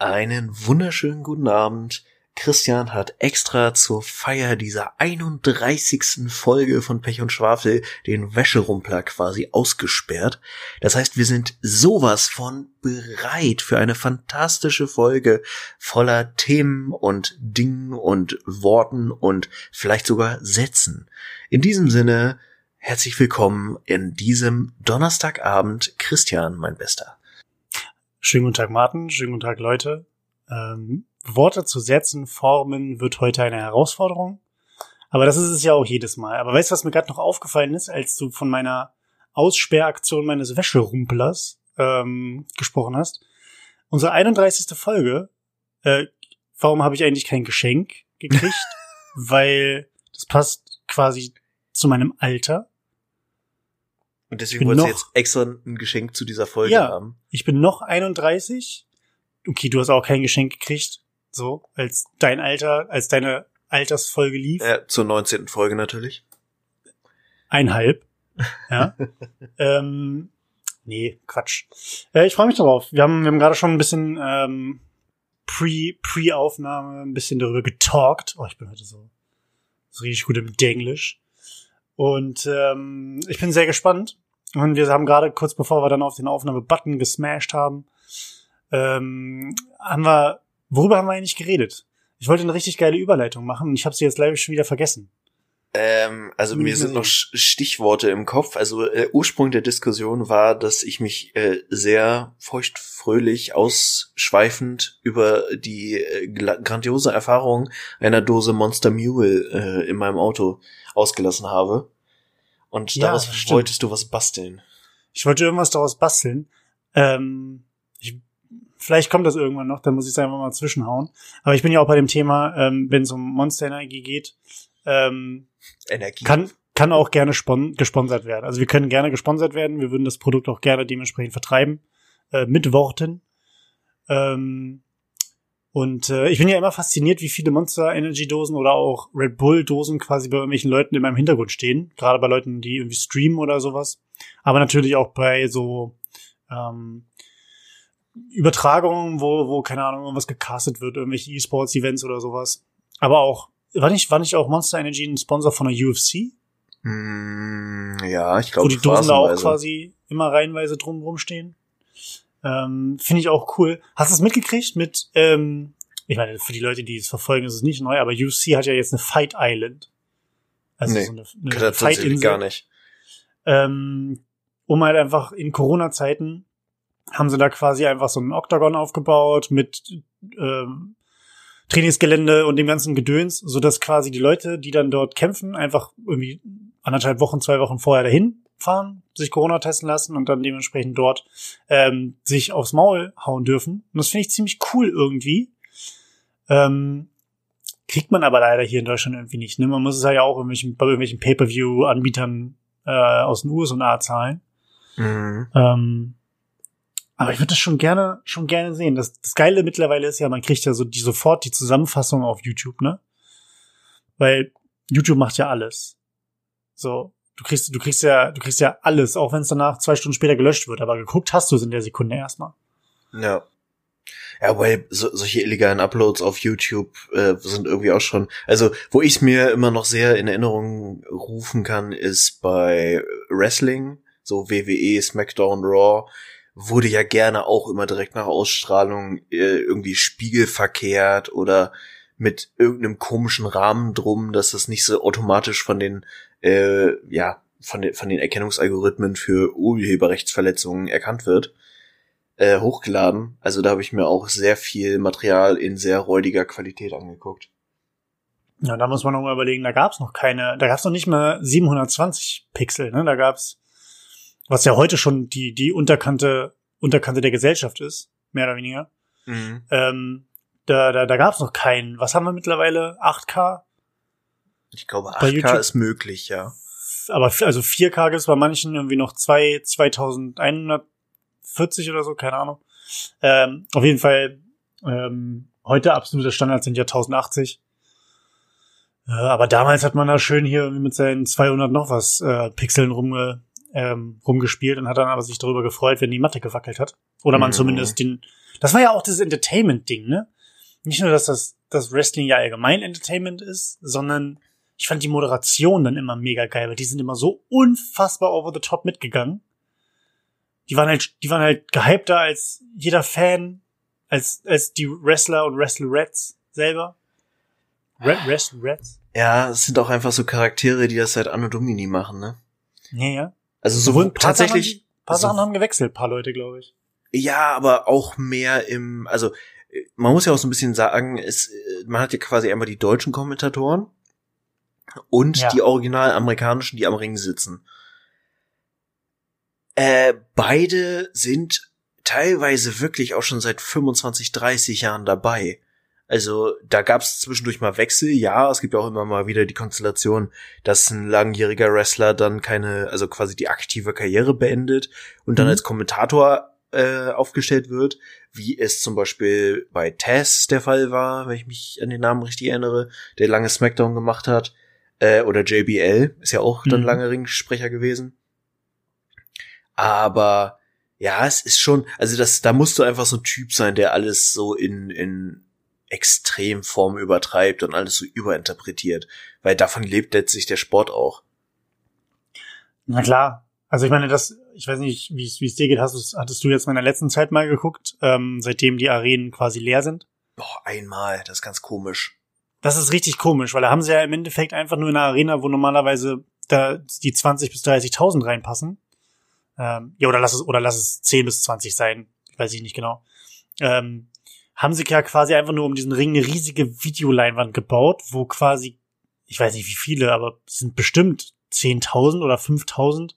Einen wunderschönen guten Abend. Christian hat extra zur Feier dieser 31. Folge von Pech und Schwafel den Wäscherumpler quasi ausgesperrt. Das heißt, wir sind sowas von bereit für eine fantastische Folge voller Themen und Dingen und Worten und vielleicht sogar Sätzen. In diesem Sinne, herzlich willkommen in diesem Donnerstagabend. Christian, mein Bester. Schönen guten Tag, Martin. Schönen guten Tag, Leute. Ähm, Worte zu Sätzen formen wird heute eine Herausforderung. Aber das ist es ja auch jedes Mal. Aber weißt du, was mir gerade noch aufgefallen ist, als du von meiner Aussperraktion meines Wäscherumplers ähm, gesprochen hast? Unsere 31. Folge, äh, warum habe ich eigentlich kein Geschenk gekriegt? Weil das passt quasi zu meinem Alter. Und deswegen wolltest du jetzt extra ein Geschenk zu dieser Folge ja, haben. Ich bin noch 31. Okay, du hast auch kein Geschenk gekriegt. So, als dein Alter, als deine Altersfolge lief. Ja, zur 19. Folge natürlich. Einhalb. Ja. ähm, nee, Quatsch. Äh, ich freue mich darauf. Wir haben, wir haben gerade schon ein bisschen ähm, Pre, Pre-Aufnahme ein bisschen darüber getalkt. Oh, ich bin heute so, so richtig gut im Denglisch. Und ähm, ich bin sehr gespannt. Und wir haben gerade kurz bevor wir dann auf den Aufnahme-Button gesmashed haben, ähm, haben wir, worüber haben wir eigentlich geredet? Ich wollte eine richtig geile Überleitung machen und ich habe sie jetzt leider schon wieder vergessen. Ähm, also mir sind noch Stichworte im Kopf. Also äh, Ursprung der Diskussion war, dass ich mich äh, sehr feuchtfröhlich ausschweifend über die äh, grandiose Erfahrung einer Dose Monster Mule äh, in meinem Auto ausgelassen habe. Und ja, daraus stimmt. wolltest du was basteln. Ich wollte irgendwas daraus basteln. Ähm, ich, vielleicht kommt das irgendwann noch, dann muss ich es einfach mal zwischenhauen. Aber ich bin ja auch bei dem Thema, ähm, wenn es um Monster Energie geht, ähm, Energie. Kann, kann auch gerne spon gesponsert werden. Also wir können gerne gesponsert werden. Wir würden das Produkt auch gerne dementsprechend vertreiben. Äh, mit Worten. Ähm, und äh, ich bin ja immer fasziniert, wie viele Monster Energy Dosen oder auch Red Bull Dosen quasi bei irgendwelchen Leuten in meinem Hintergrund stehen. Gerade bei Leuten, die irgendwie streamen oder sowas. Aber natürlich auch bei so ähm, Übertragungen, wo, wo, keine Ahnung, irgendwas gecastet wird, irgendwelche E-Sports-Events oder sowas. Aber auch war nicht, war nicht auch Monster Energy ein Sponsor von der UFC? Mm, ja, ich glaube. Wo die Dosen da auch quasi immer reihenweise drumrum stehen. Ähm, Finde ich auch cool. Hast du es mitgekriegt mit, ähm, ich meine, für die Leute, die es verfolgen, ist es nicht neu, aber UFC hat ja jetzt eine Fight Island. Also nee, so eine, eine Fight-Insel. gar nicht. Ähm, um halt einfach in Corona-Zeiten haben sie da quasi einfach so einen Oktagon aufgebaut mit ähm, Trainingsgelände und dem ganzen Gedöns, so dass quasi die Leute, die dann dort kämpfen, einfach irgendwie anderthalb Wochen, zwei Wochen vorher dahin fahren, sich Corona testen lassen und dann dementsprechend dort ähm, sich aufs Maul hauen dürfen. Und das finde ich ziemlich cool irgendwie. Ähm, kriegt man aber leider hier in Deutschland irgendwie nicht. Ne? Man muss es ja auch irgendwelchen, bei irgendwelchen Pay-per-view-Anbietern äh, aus den USA zahlen. Mhm. Ähm, aber ich würde das schon gerne, schon gerne sehen. Das, das Geile mittlerweile ist ja, man kriegt ja so die sofort die Zusammenfassung auf YouTube, ne? Weil YouTube macht ja alles. So, du kriegst, du kriegst ja, du kriegst ja alles, auch wenn es danach zwei Stunden später gelöscht wird. Aber geguckt hast du es in der Sekunde erstmal. Ja. Ja, weil so, solche illegalen Uploads auf YouTube äh, sind irgendwie auch schon. Also, wo ich mir immer noch sehr in Erinnerung rufen kann, ist bei Wrestling, so WWE, SmackDown, Raw wurde ja gerne auch immer direkt nach Ausstrahlung äh, irgendwie spiegelverkehrt oder mit irgendeinem komischen Rahmen drum, dass das nicht so automatisch von den äh, ja von den von den Erkennungsalgorithmen für Urheberrechtsverletzungen erkannt wird äh, hochgeladen. Also da habe ich mir auch sehr viel Material in sehr räudiger Qualität angeguckt. Ja, da muss man noch mal überlegen, da gab's noch keine, da gab's noch nicht mal 720 Pixel, ne? Da gab's was ja heute schon die, die Unterkante, Unterkante der Gesellschaft ist, mehr oder weniger. Mhm. Ähm, da, da, da gab es noch keinen. Was haben wir mittlerweile? 8K? Ich glaube, 8K ist möglich, ja. Aber also 4K gibt es bei manchen irgendwie noch zwei, 2140 oder so, keine Ahnung. Ähm, auf jeden Fall, ähm, heute absoluter Standard sind ja 1080. Äh, aber damals hat man da schön hier mit seinen 200 noch was äh, Pixeln rumge ähm, rumgespielt und hat dann aber sich darüber gefreut, wenn die Matte gewackelt hat. Oder man mhm. zumindest den, Das war ja auch das Entertainment-Ding, ne? Nicht nur, dass das, das Wrestling ja allgemein Entertainment ist, sondern ich fand die Moderation dann immer mega geil, weil die sind immer so unfassbar over the top mitgegangen. Die waren halt, die waren halt gehypter als jeder Fan, als, als die Wrestler und Wrestlerettes selber. Re Wrestlerettes? Ja, es sind auch einfach so Charaktere, die das seit Anno Domini machen, ne? Ja, ja. Also so tatsächlich. Sachen, paar Sachen haben gewechselt, paar Leute, glaube ich. Ja, aber auch mehr im, also man muss ja auch so ein bisschen sagen, es, man hat ja quasi einmal die deutschen Kommentatoren und Ja. die original amerikanischen, die am Ring sitzen. Äh, beide sind teilweise wirklich auch schon seit 25, 30 Jahren dabei. Also da gab es zwischendurch mal Wechsel, ja, es gibt auch immer mal wieder die Konstellation, dass ein langjähriger Wrestler dann keine, also quasi die aktive Karriere beendet und dann Mhm. als Kommentator äh, aufgestellt wird, wie es zum Beispiel bei Taz der Fall war, wenn ich mich an den Namen richtig erinnere, der lange Smackdown gemacht hat, äh, oder JBL, ist ja auch dann Mhm. lange Ringsprecher gewesen. Aber ja, es ist schon, also das, da musst du einfach so ein Typ sein, der alles so in, in Extremform übertreibt und alles so überinterpretiert. Weil davon lebt letztlich der Sport auch. Na klar. Also ich meine, das, ich weiß nicht, wie es wie es dir geht, hast, du's- hattest du jetzt in der letzten Zeit mal geguckt, ähm, seitdem die Arenen quasi leer sind? Boah, einmal, das ist ganz komisch. Das ist richtig komisch, weil da haben sie ja im Endeffekt einfach nur in einer Arena, wo normalerweise da die 20 bis 30.000 reinpassen. Ähm, ja, oder lass es, oder lass es 10 bis 20 sein. Weiß ich nicht genau. Ähm, haben sie ja quasi einfach nur um diesen Ring eine riesige Videoleinwand gebaut, wo quasi, ich weiß nicht wie viele, aber es sind bestimmt 10.000 oder 5.000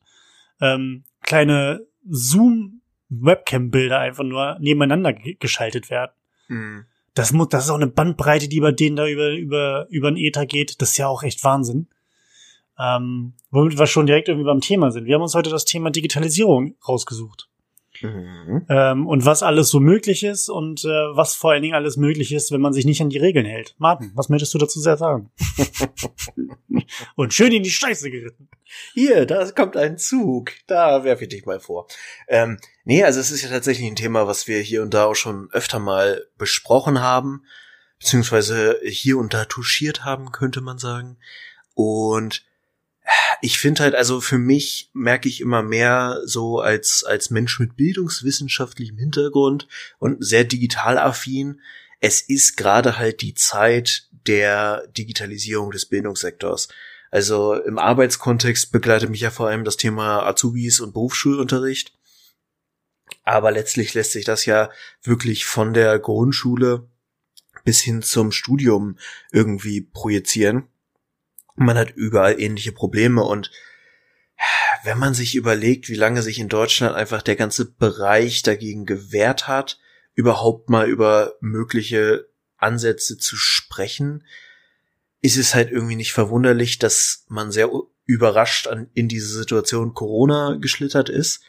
ähm, kleine Zoom-Webcam-Bilder einfach nur nebeneinander ge- geschaltet werden. Hm. Das muss, das ist auch eine Bandbreite, die bei denen da über, über, über den Ether geht. Das ist ja auch echt Wahnsinn. Ähm, womit wir schon direkt irgendwie beim Thema sind. Wir haben uns heute das Thema Digitalisierung rausgesucht. Mhm. Ähm, und was alles so möglich ist und äh, was vor allen Dingen alles möglich ist, wenn man sich nicht an die Regeln hält. Martin, was möchtest du dazu sehr sagen? und schön in die Scheiße geritten. Hier, da kommt ein Zug. Da werfe ich dich mal vor. Ähm, nee, also es ist ja tatsächlich ein Thema, was wir hier und da auch schon öfter mal besprochen haben, beziehungsweise hier und da touchiert haben, könnte man sagen. Und ich finde halt, also für mich merke ich immer mehr so als, als Mensch mit bildungswissenschaftlichem Hintergrund und sehr digital affin, es ist gerade halt die Zeit der Digitalisierung des Bildungssektors. Also im Arbeitskontext begleitet mich ja vor allem das Thema Azubis und Berufsschulunterricht. Aber letztlich lässt sich das ja wirklich von der Grundschule bis hin zum Studium irgendwie projizieren. Man hat überall ähnliche Probleme und wenn man sich überlegt, wie lange sich in Deutschland einfach der ganze Bereich dagegen gewehrt hat, überhaupt mal über mögliche Ansätze zu sprechen, ist es halt irgendwie nicht verwunderlich, dass man sehr überrascht an, in diese Situation Corona geschlittert ist.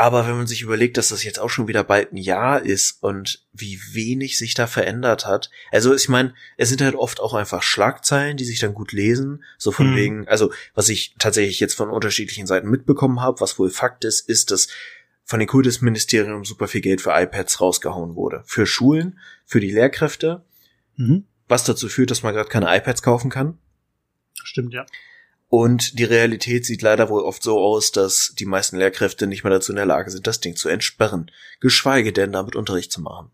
Aber wenn man sich überlegt, dass das jetzt auch schon wieder bald ein Jahr ist und wie wenig sich da verändert hat. Also ich meine, es sind halt oft auch einfach Schlagzeilen, die sich dann gut lesen. So von Mhm. wegen, also was ich tatsächlich jetzt von unterschiedlichen Seiten mitbekommen habe, was wohl Fakt ist, ist, dass von den Kultusministerium super viel Geld für iPads rausgehauen wurde. Für Schulen, für die Lehrkräfte, Mhm. was dazu führt, dass man gerade keine iPads kaufen kann. Stimmt, ja. Und die Realität sieht leider wohl oft so aus, dass die meisten Lehrkräfte nicht mehr dazu in der Lage sind, das Ding zu entsperren, geschweige denn damit Unterricht zu machen.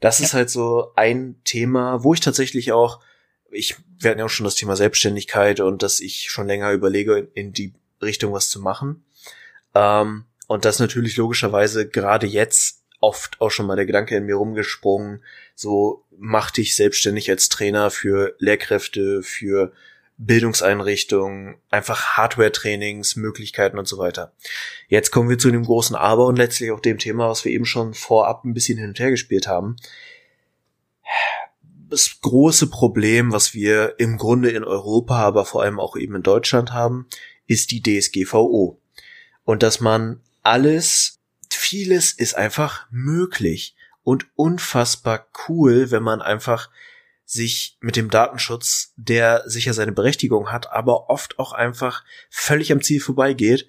Das ist halt so ein Thema, wo ich tatsächlich auch, ich, wir hatten ja auch schon das Thema Selbstständigkeit und dass ich schon länger überlege, in die Richtung was zu machen. Ähm, und das natürlich logischerweise gerade jetzt oft auch schon mal der Gedanke in mir rumgesprungen, so mach dich selbstständig als Trainer für Lehrkräfte, für Bildungseinrichtungen, einfach Hardware-Trainings, Möglichkeiten und so weiter. Jetzt kommen wir zu dem großen Aber und letztlich auch dem Thema, was wir eben schon vorab ein bisschen hin und her gespielt haben. Das große Problem, was wir im Grunde in Europa, aber vor allem auch eben in Deutschland haben, ist die DSGVO. Und dass man alles, vieles ist einfach möglich und unfassbar cool, wenn man einfach sich mit dem Datenschutz, der sicher seine Berechtigung hat, aber oft auch einfach völlig am Ziel vorbeigeht,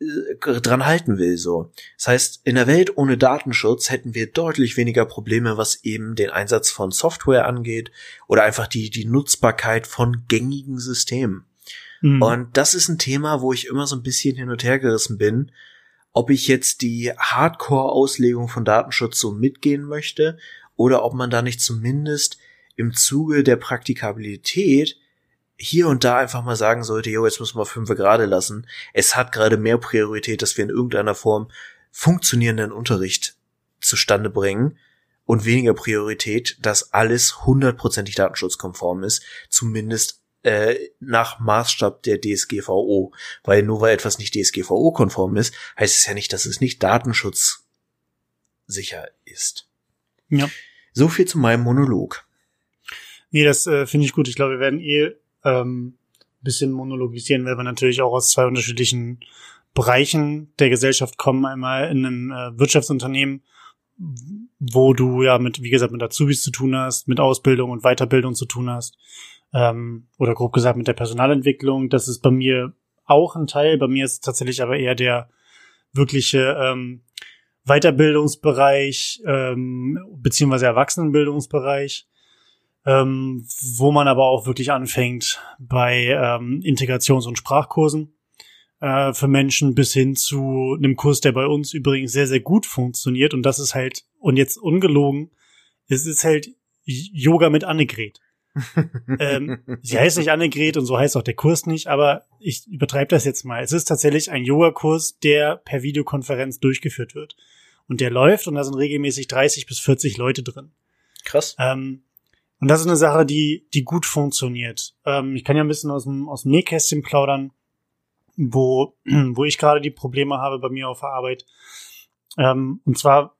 äh, dran halten will, so. Das heißt, in der Welt ohne Datenschutz hätten wir deutlich weniger Probleme, was eben den Einsatz von Software angeht oder einfach die, die Nutzbarkeit von gängigen Systemen. Mhm. Und das ist ein Thema, wo ich immer so ein bisschen hin und her gerissen bin, ob ich jetzt die Hardcore-Auslegung von Datenschutz so mitgehen möchte oder ob man da nicht zumindest im Zuge der Praktikabilität hier und da einfach mal sagen sollte, jo, jetzt müssen wir fünf gerade lassen. Es hat gerade mehr Priorität, dass wir in irgendeiner Form funktionierenden Unterricht zustande bringen und weniger Priorität, dass alles hundertprozentig datenschutzkonform ist, zumindest äh, nach Maßstab der DSGVO. Weil nur weil etwas nicht DSGVO-konform ist, heißt es ja nicht, dass es nicht datenschutzsicher ist. Ja. So viel zu meinem Monolog. Nee, das äh, finde ich gut. Ich glaube, wir werden eh ähm, bisschen monologisieren, weil wir natürlich auch aus zwei unterschiedlichen Bereichen der Gesellschaft kommen. Einmal in einem äh, Wirtschaftsunternehmen, wo du ja mit, wie gesagt, mit Azubis zu tun hast, mit Ausbildung und Weiterbildung zu tun hast. Ähm, oder grob gesagt mit der Personalentwicklung. Das ist bei mir auch ein Teil. Bei mir ist es tatsächlich aber eher der wirkliche ähm, Weiterbildungsbereich ähm, beziehungsweise Erwachsenenbildungsbereich ähm, wo man aber auch wirklich anfängt bei ähm, Integrations- und Sprachkursen äh, für Menschen bis hin zu einem Kurs, der bei uns übrigens sehr, sehr gut funktioniert. Und das ist halt, und jetzt ungelogen, es ist halt Yoga mit Annegret. ähm, sie heißt nicht Annegret und so heißt auch der Kurs nicht, aber ich übertreibe das jetzt mal. Es ist tatsächlich ein Yoga-Kurs, der per Videokonferenz durchgeführt wird. Und der läuft und da sind regelmäßig 30 bis 40 Leute drin. Krass. Ähm, und das ist eine Sache, die, die gut funktioniert. Ähm, ich kann ja ein bisschen aus dem, aus dem Nähkästchen plaudern, wo, wo ich gerade die Probleme habe bei mir auf der Arbeit. Ähm, und zwar,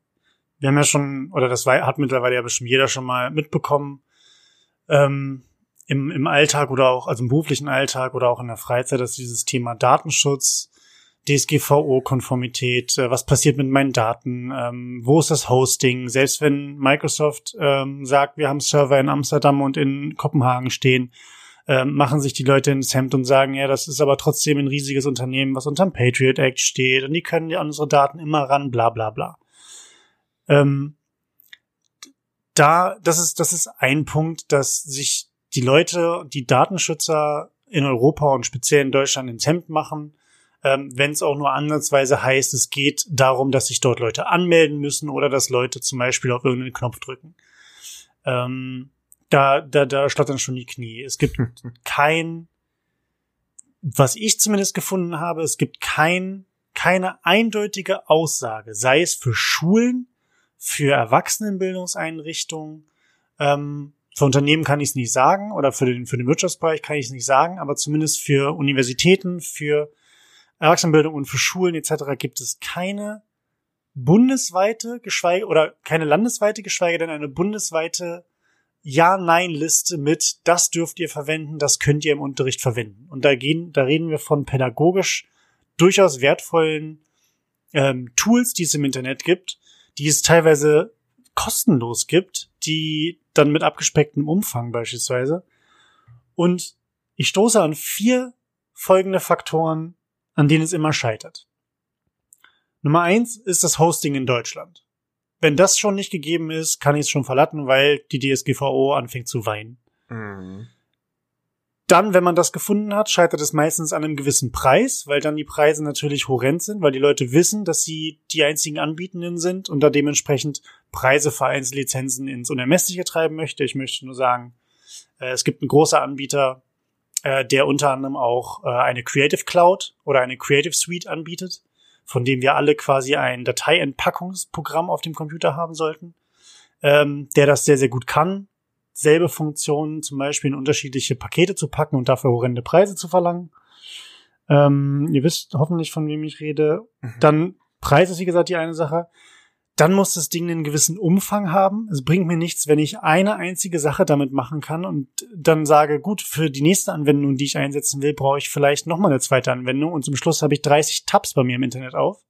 wir haben ja schon, oder das war, hat mittlerweile ja bestimmt jeder schon mal mitbekommen, ähm, im, im Alltag oder auch, also im beruflichen Alltag oder auch in der Freizeit, dass dieses Thema Datenschutz DSGVO-Konformität, äh, was passiert mit meinen Daten, ähm, wo ist das Hosting, selbst wenn Microsoft ähm, sagt, wir haben Server in Amsterdam und in Kopenhagen stehen, ähm, machen sich die Leute ins Hemd und sagen, ja, das ist aber trotzdem ein riesiges Unternehmen, was unter dem Patriot Act steht und die können ja unsere Daten immer ran, bla bla bla. Ähm, da, das ist, das ist ein Punkt, dass sich die Leute, die Datenschützer in Europa und speziell in Deutschland ins Hemd machen ähm, wenn es auch nur ansatzweise heißt, es geht darum, dass sich dort Leute anmelden müssen oder dass Leute zum Beispiel auf irgendeinen Knopf drücken. Ähm, da, da, da schlottern schon die Knie. Es gibt kein, was ich zumindest gefunden habe, es gibt kein, keine eindeutige Aussage, sei es für Schulen, für Erwachsenenbildungseinrichtungen, ähm, für Unternehmen kann ich es nicht sagen oder für den, für den Wirtschaftsbereich kann ich es nicht sagen, aber zumindest für Universitäten, für Erwachsenenbildung und für Schulen etc. gibt es keine bundesweite, geschweige oder keine landesweite, geschweige denn eine bundesweite Ja-Nein-Liste mit, das dürft ihr verwenden, das könnt ihr im Unterricht verwenden. Und da gehen, da reden wir von pädagogisch durchaus wertvollen ähm, Tools, die es im Internet gibt, die es teilweise kostenlos gibt, die dann mit abgespecktem Umfang beispielsweise. Und ich stoße an vier folgende Faktoren, an denen es immer scheitert. Nummer eins ist das Hosting in Deutschland. Wenn das schon nicht gegeben ist, kann ich es schon verlatten, weil die DSGVO anfängt zu weinen. Mhm. Dann, wenn man das gefunden hat, scheitert es meistens an einem gewissen Preis, weil dann die Preise natürlich horrend sind, weil die Leute wissen, dass sie die einzigen Anbietenden sind und da dementsprechend Preise für Einzellizenzen ins Unermessliche treiben möchte. Ich möchte nur sagen, äh, es gibt einen großen Anbieter, äh, der unter anderem auch äh, eine Creative Cloud oder eine Creative Suite anbietet, von dem wir alle quasi ein Dateientpackungsprogramm auf dem Computer haben sollten, ähm, der das sehr, sehr gut kann. Selbe Funktionen, zum Beispiel in unterschiedliche Pakete zu packen und dafür horrende Preise zu verlangen. Ähm, ihr wisst hoffentlich, von wem ich rede. Mhm. Dann Preis ist, wie gesagt, die eine Sache dann muss das Ding einen gewissen Umfang haben. Es bringt mir nichts, wenn ich eine einzige Sache damit machen kann und dann sage, gut, für die nächste Anwendung, die ich einsetzen will, brauche ich vielleicht nochmal eine zweite Anwendung und zum Schluss habe ich 30 Tabs bei mir im Internet auf.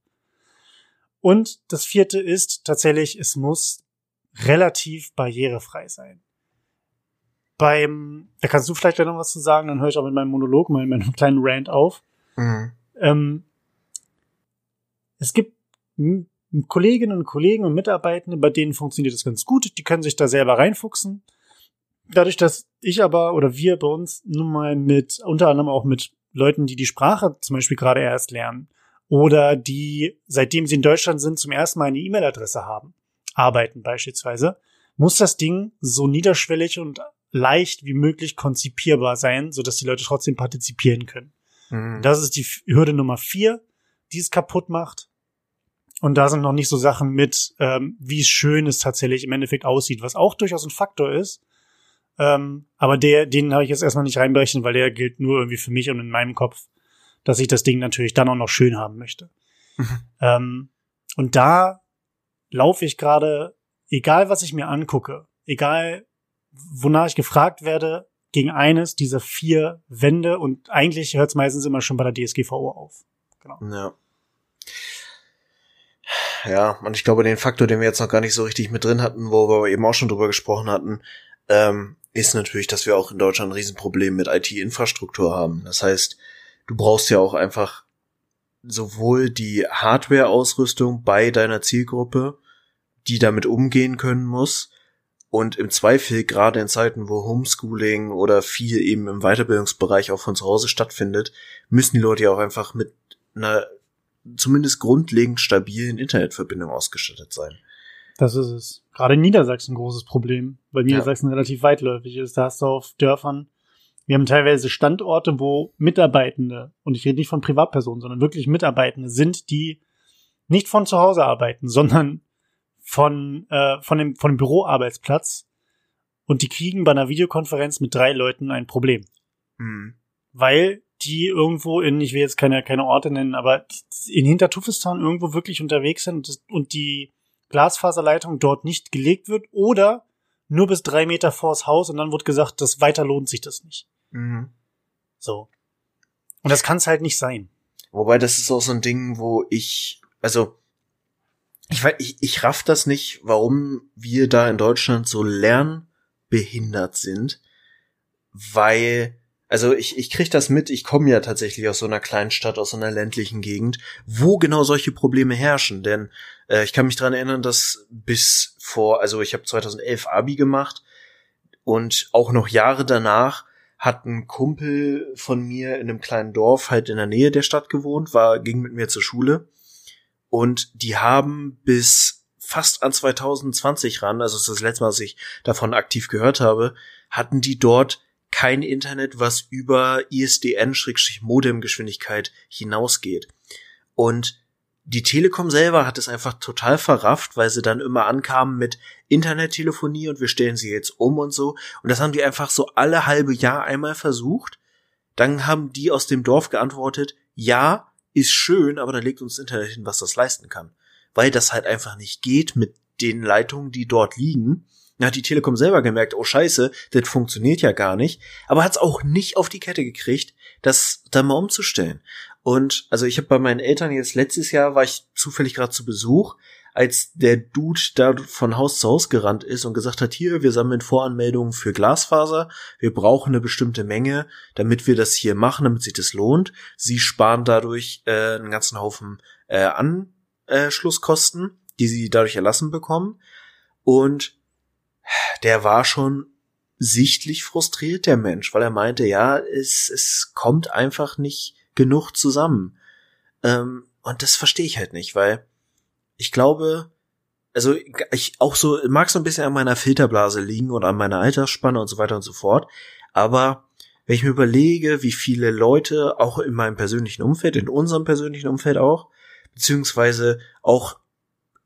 Und das vierte ist tatsächlich, es muss relativ barrierefrei sein. Beim, da kannst du vielleicht noch was zu sagen, dann höre ich auch mit meinem Monolog, mit meinem kleinen Rant auf. Mhm. Ähm, es gibt Kolleginnen und Kollegen und Mitarbeitende, bei denen funktioniert das ganz gut. Die können sich da selber reinfuchsen. Dadurch, dass ich aber oder wir bei uns nun mal mit, unter anderem auch mit Leuten, die die Sprache zum Beispiel gerade erst lernen oder die, seitdem sie in Deutschland sind, zum ersten Mal eine E-Mail-Adresse haben, arbeiten beispielsweise, muss das Ding so niederschwellig und leicht wie möglich konzipierbar sein, sodass die Leute trotzdem partizipieren können. Mhm. Das ist die Hürde Nummer vier, die es kaputt macht. Und da sind noch nicht so Sachen mit, ähm, wie schön es tatsächlich im Endeffekt aussieht, was auch durchaus ein Faktor ist. Ähm, aber der, den habe ich jetzt erstmal nicht reinberechnet, weil der gilt nur irgendwie für mich und in meinem Kopf, dass ich das Ding natürlich dann auch noch schön haben möchte. Mhm. Ähm, und da laufe ich gerade, egal was ich mir angucke, egal wonach ich gefragt werde, gegen eines dieser vier Wände und eigentlich hört es meistens immer schon bei der DSGVO auf. Genau. Ja. Ja, und ich glaube, den Faktor, den wir jetzt noch gar nicht so richtig mit drin hatten, wo wir eben auch schon drüber gesprochen hatten, ähm, ist natürlich, dass wir auch in Deutschland ein Riesenproblem mit IT-Infrastruktur haben. Das heißt, du brauchst ja auch einfach sowohl die Hardware-Ausrüstung bei deiner Zielgruppe, die damit umgehen können muss, und im Zweifel, gerade in Zeiten, wo Homeschooling oder viel eben im Weiterbildungsbereich auch von zu Hause stattfindet, müssen die Leute ja auch einfach mit einer zumindest grundlegend stabilen Internetverbindung ausgestattet sein. Das ist es. Gerade in Niedersachsen ein großes Problem, weil Niedersachsen ja. relativ weitläufig ist. Da hast du auf Dörfern, wir haben teilweise Standorte, wo Mitarbeitende, und ich rede nicht von Privatpersonen, sondern wirklich Mitarbeitende sind, die nicht von zu Hause arbeiten, sondern von, äh, von, dem, von dem Büroarbeitsplatz und die kriegen bei einer Videokonferenz mit drei Leuten ein Problem. Mhm. Weil die irgendwo in, ich will jetzt keine, keine Orte nennen, aber in Hintertufistan irgendwo wirklich unterwegs sind und die Glasfaserleitung dort nicht gelegt wird oder nur bis drei Meter vors Haus und dann wird gesagt, das weiter lohnt sich das nicht. Mhm. So. Und das kann es halt nicht sein. Wobei das ist auch so ein Ding, wo ich, also ich weiß, ich, ich raff das nicht, warum wir da in Deutschland so lernbehindert sind, weil also ich, ich krieg das mit, ich komme ja tatsächlich aus so einer kleinen Stadt, aus so einer ländlichen Gegend, wo genau solche Probleme herrschen. Denn äh, ich kann mich dran erinnern, dass bis vor, also ich habe 2011 Abi gemacht und auch noch Jahre danach hat ein Kumpel von mir in einem kleinen Dorf halt in der Nähe der Stadt gewohnt, war ging mit mir zur Schule und die haben bis fast an 2020 ran, also das, ist das letzte Mal, dass ich davon aktiv gehört habe, hatten die dort kein Internet, was über ISDN-Modem-Geschwindigkeit hinausgeht. Und die Telekom selber hat es einfach total verrafft, weil sie dann immer ankamen mit Internettelefonie und wir stellen sie jetzt um und so. Und das haben die einfach so alle halbe Jahr einmal versucht. Dann haben die aus dem Dorf geantwortet, ja, ist schön, aber da legt uns Internet hin, was das leisten kann. Weil das halt einfach nicht geht mit den Leitungen, die dort liegen. Da hat die Telekom selber gemerkt, oh scheiße, das funktioniert ja gar nicht, aber hat es auch nicht auf die Kette gekriegt, das da mal umzustellen. Und also ich habe bei meinen Eltern jetzt letztes Jahr war ich zufällig gerade zu Besuch, als der Dude da von Haus zu Haus gerannt ist und gesagt hat, hier, wir sammeln Voranmeldungen für Glasfaser, wir brauchen eine bestimmte Menge, damit wir das hier machen, damit sich das lohnt. Sie sparen dadurch äh, einen ganzen Haufen äh, Anschlusskosten, die sie dadurch erlassen bekommen. Und der war schon sichtlich frustriert, der Mensch, weil er meinte, ja, es, es kommt einfach nicht genug zusammen. Ähm, und das verstehe ich halt nicht, weil ich glaube, also ich auch so, mag so ein bisschen an meiner Filterblase liegen und an meiner Altersspanne und so weiter und so fort. Aber wenn ich mir überlege, wie viele Leute auch in meinem persönlichen Umfeld, in unserem persönlichen Umfeld auch, beziehungsweise auch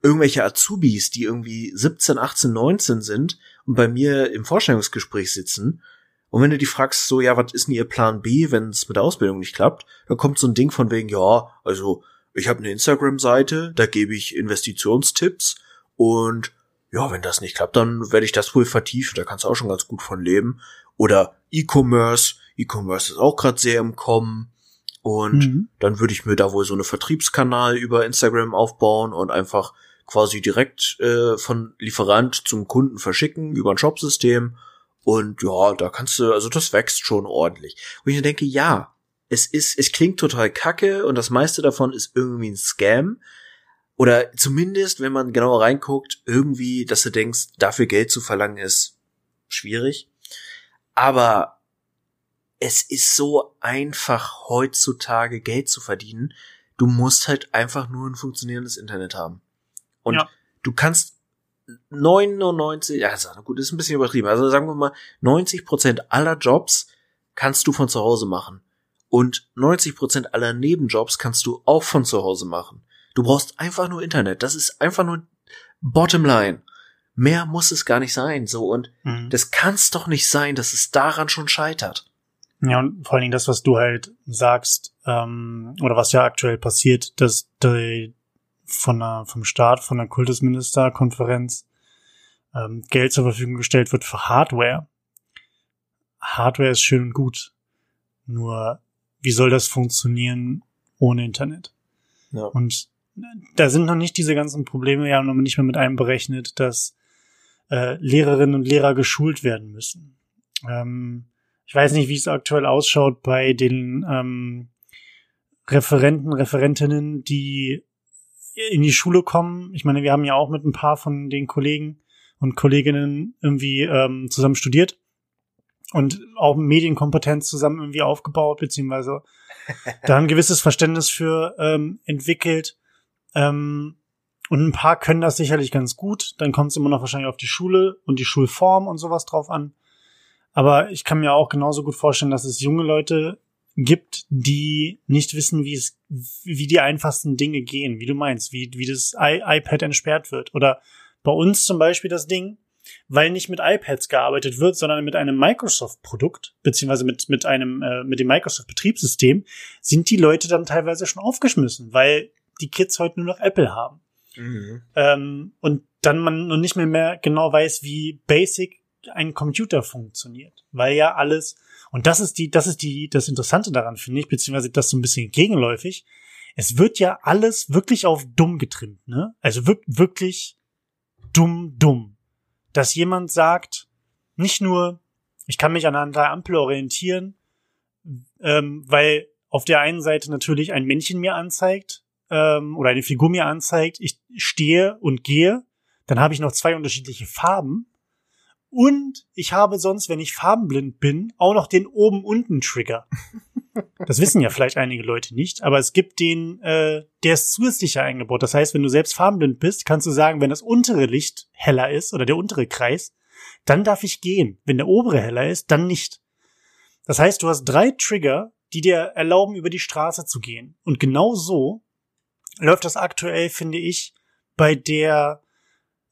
irgendwelche Azubis, die irgendwie 17, 18, 19 sind und bei mir im Vorstellungsgespräch sitzen. Und wenn du die fragst, so, ja, was ist denn ihr Plan B, wenn es mit der Ausbildung nicht klappt, dann kommt so ein Ding von wegen, ja, also ich habe eine Instagram-Seite, da gebe ich Investitionstipps und ja, wenn das nicht klappt, dann werde ich das wohl vertiefen. Da kannst du auch schon ganz gut von leben. Oder E-Commerce. E-Commerce ist auch gerade sehr im Kommen. Und mhm. dann würde ich mir da wohl so eine Vertriebskanal über Instagram aufbauen und einfach quasi direkt äh, von Lieferant zum Kunden verschicken über ein Shopsystem. Und ja, da kannst du, also das wächst schon ordentlich. Und ich denke, ja, es ist, es klingt total kacke und das meiste davon ist irgendwie ein Scam. Oder zumindest, wenn man genauer reinguckt, irgendwie, dass du denkst, dafür Geld zu verlangen ist schwierig. Aber es ist so einfach heutzutage Geld zu verdienen. Du musst halt einfach nur ein funktionierendes Internet haben. Und ja. du kannst 99, ja, gut, ist ein bisschen übertrieben. Also sagen wir mal, 90 Prozent aller Jobs kannst du von zu Hause machen. Und 90 Prozent aller Nebenjobs kannst du auch von zu Hause machen. Du brauchst einfach nur Internet. Das ist einfach nur Bottom Line. Mehr muss es gar nicht sein, so. Und mhm. das kann es doch nicht sein, dass es daran schon scheitert. Ja, und vor allen Dingen das, was du halt sagst, ähm, oder was ja aktuell passiert, dass die von der, vom Staat, von der Kultusministerkonferenz ähm, Geld zur Verfügung gestellt wird für Hardware. Hardware ist schön und gut. Nur, wie soll das funktionieren ohne Internet? Ja. Und da sind noch nicht diese ganzen Probleme ja noch nicht mehr mit einem berechnet, dass äh, Lehrerinnen und Lehrer geschult werden müssen. Ähm, ich weiß nicht, wie es aktuell ausschaut bei den ähm, Referenten, Referentinnen, die in die Schule kommen. Ich meine, wir haben ja auch mit ein paar von den Kollegen und Kolleginnen irgendwie ähm, zusammen studiert und auch Medienkompetenz zusammen irgendwie aufgebaut, beziehungsweise da ein gewisses Verständnis für ähm, entwickelt. Ähm, und ein paar können das sicherlich ganz gut. Dann kommt es immer noch wahrscheinlich auf die Schule und die Schulform und sowas drauf an. Aber ich kann mir auch genauso gut vorstellen, dass es junge Leute gibt, die nicht wissen, wie es, wie die einfachsten Dinge gehen, wie du meinst, wie, wie das I iPad entsperrt wird. Oder bei uns zum Beispiel das Ding, weil nicht mit iPads gearbeitet wird, sondern mit einem Microsoft-Produkt, beziehungsweise mit, mit einem, äh, mit dem Microsoft-Betriebssystem, sind die Leute dann teilweise schon aufgeschmissen, weil die Kids heute nur noch Apple haben. Mhm. Ähm, und dann man noch nicht mehr, mehr genau weiß, wie basic ein Computer funktioniert, weil ja alles und das ist die, das ist die, das Interessante daran finde ich, beziehungsweise das so ein bisschen gegenläufig. Es wird ja alles wirklich auf dumm getrimmt, ne? Also wir wirklich dumm, dumm. Dass jemand sagt, nicht nur, ich kann mich an einer Ampel orientieren, ähm, weil auf der einen Seite natürlich ein Männchen mir anzeigt ähm, oder eine Figur mir anzeigt, ich stehe und gehe, dann habe ich noch zwei unterschiedliche Farben und ich habe sonst, wenn ich farbenblind bin, auch noch den oben-unten-Trigger. Das wissen ja vielleicht einige Leute nicht, aber es gibt den, äh, der ist zusätzlicher eingebaut. Das heißt, wenn du selbst farbenblind bist, kannst du sagen, wenn das untere Licht heller ist oder der untere Kreis, dann darf ich gehen. Wenn der obere heller ist, dann nicht. Das heißt, du hast drei Trigger, die dir erlauben, über die Straße zu gehen. Und genau so läuft das aktuell, finde ich, bei der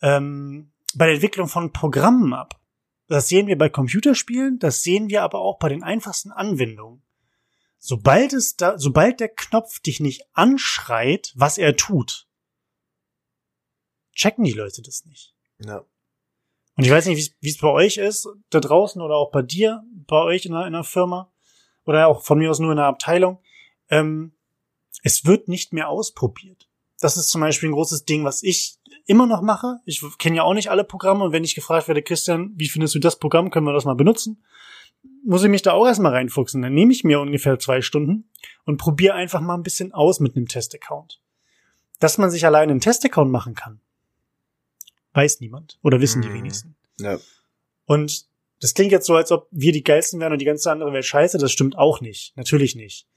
ähm, bei der Entwicklung von Programmen ab. Das sehen wir bei Computerspielen, das sehen wir aber auch bei den einfachsten Anwendungen. Sobald es da, sobald der Knopf dich nicht anschreit, was er tut, checken die Leute das nicht. Ja. Und ich weiß nicht, wie es bei euch ist, da draußen oder auch bei dir, bei euch in einer, in einer Firma oder auch von mir aus nur in einer Abteilung. Ähm, es wird nicht mehr ausprobiert. Das ist zum Beispiel ein großes Ding, was ich immer noch mache. Ich kenne ja auch nicht alle Programme und wenn ich gefragt werde, Christian, wie findest du das Programm, können wir das mal benutzen? Muss ich mich da auch erstmal reinfuchsen. Dann nehme ich mir ungefähr zwei Stunden und probiere einfach mal ein bisschen aus mit einem Testaccount. Dass man sich alleine einen Testaccount machen kann, weiß niemand oder wissen die mhm. wenigsten. Ja. Und das klingt jetzt so, als ob wir die geilsten wären und die ganze andere Welt scheiße. Das stimmt auch nicht. Natürlich nicht.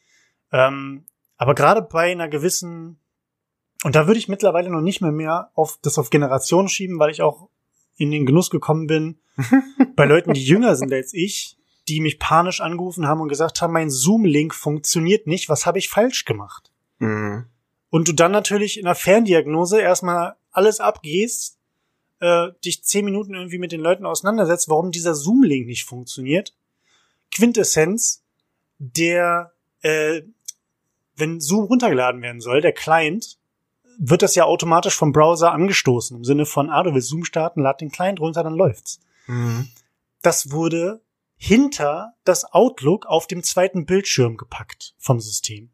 Ähm, aber gerade bei einer gewissen und da würde ich mittlerweile noch nicht mehr mehr auf das auf Generationen schieben, weil ich auch in den Genuss gekommen bin, bei Leuten, die jünger sind als ich, die mich panisch angerufen haben und gesagt haben, mein Zoom-Link funktioniert nicht, was habe ich falsch gemacht? Mhm. Und du dann natürlich in der Ferndiagnose erstmal alles abgehst, äh, dich zehn Minuten irgendwie mit den Leuten auseinandersetzt, warum dieser Zoom-Link nicht funktioniert. Quintessenz, der, äh, wenn Zoom runtergeladen werden soll, der Client, wird das ja automatisch vom Browser angestoßen. Im Sinne von, ah, du willst Zoom starten, lad den Client runter, dann läuft's. Mhm. Das wurde hinter das Outlook auf dem zweiten Bildschirm gepackt vom System.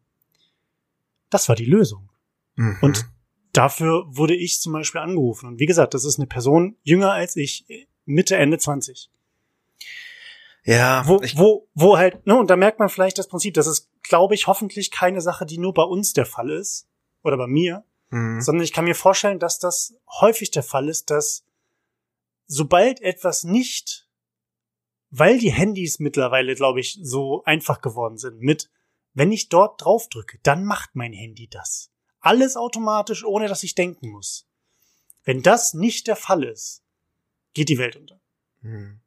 Das war die Lösung. Mhm. Und dafür wurde ich zum Beispiel angerufen. Und wie gesagt, das ist eine Person jünger als ich, Mitte, Ende 20. Ja. Wo, wo, wo halt, ne, und da merkt man vielleicht das Prinzip, das ist, glaube ich, hoffentlich keine Sache, die nur bei uns der Fall ist, oder bei mir, mhm. sondern ich kann mir vorstellen, dass das häufig der Fall ist, dass sobald etwas nicht, weil die Handys mittlerweile, glaube ich, so einfach geworden sind, mit, wenn ich dort draufdrücke, dann macht mein Handy das. Alles automatisch, ohne dass ich denken muss. Wenn das nicht der Fall ist, geht die Welt unter. Mhm.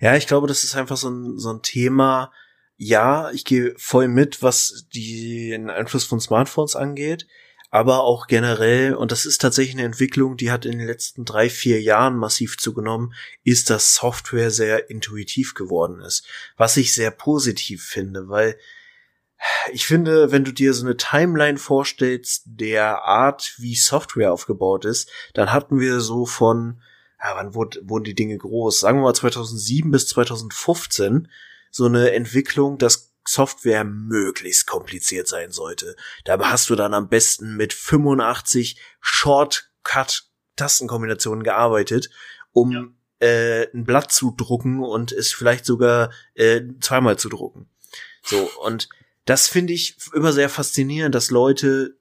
Ja, ich glaube, das ist einfach so ein, so ein Thema. Ja, ich gehe voll mit, was den Einfluss von Smartphones angeht aber auch generell, und das ist tatsächlich eine Entwicklung, die hat in den letzten drei, vier Jahren massiv zugenommen, ist, dass Software sehr intuitiv geworden ist. Was ich sehr positiv finde, weil ich finde, wenn du dir so eine Timeline vorstellst, der Art, wie Software aufgebaut ist, dann hatten wir so von, ja, wann wurden die Dinge groß? Sagen wir mal 2007 bis 2015 so eine Entwicklung, dass Software möglichst kompliziert sein sollte. Dabei hast du dann am besten mit 85 Shortcut-Tastenkombinationen gearbeitet, um ja. äh, ein Blatt zu drucken und es vielleicht sogar äh, zweimal zu drucken. So, und das finde ich immer sehr faszinierend, dass Leute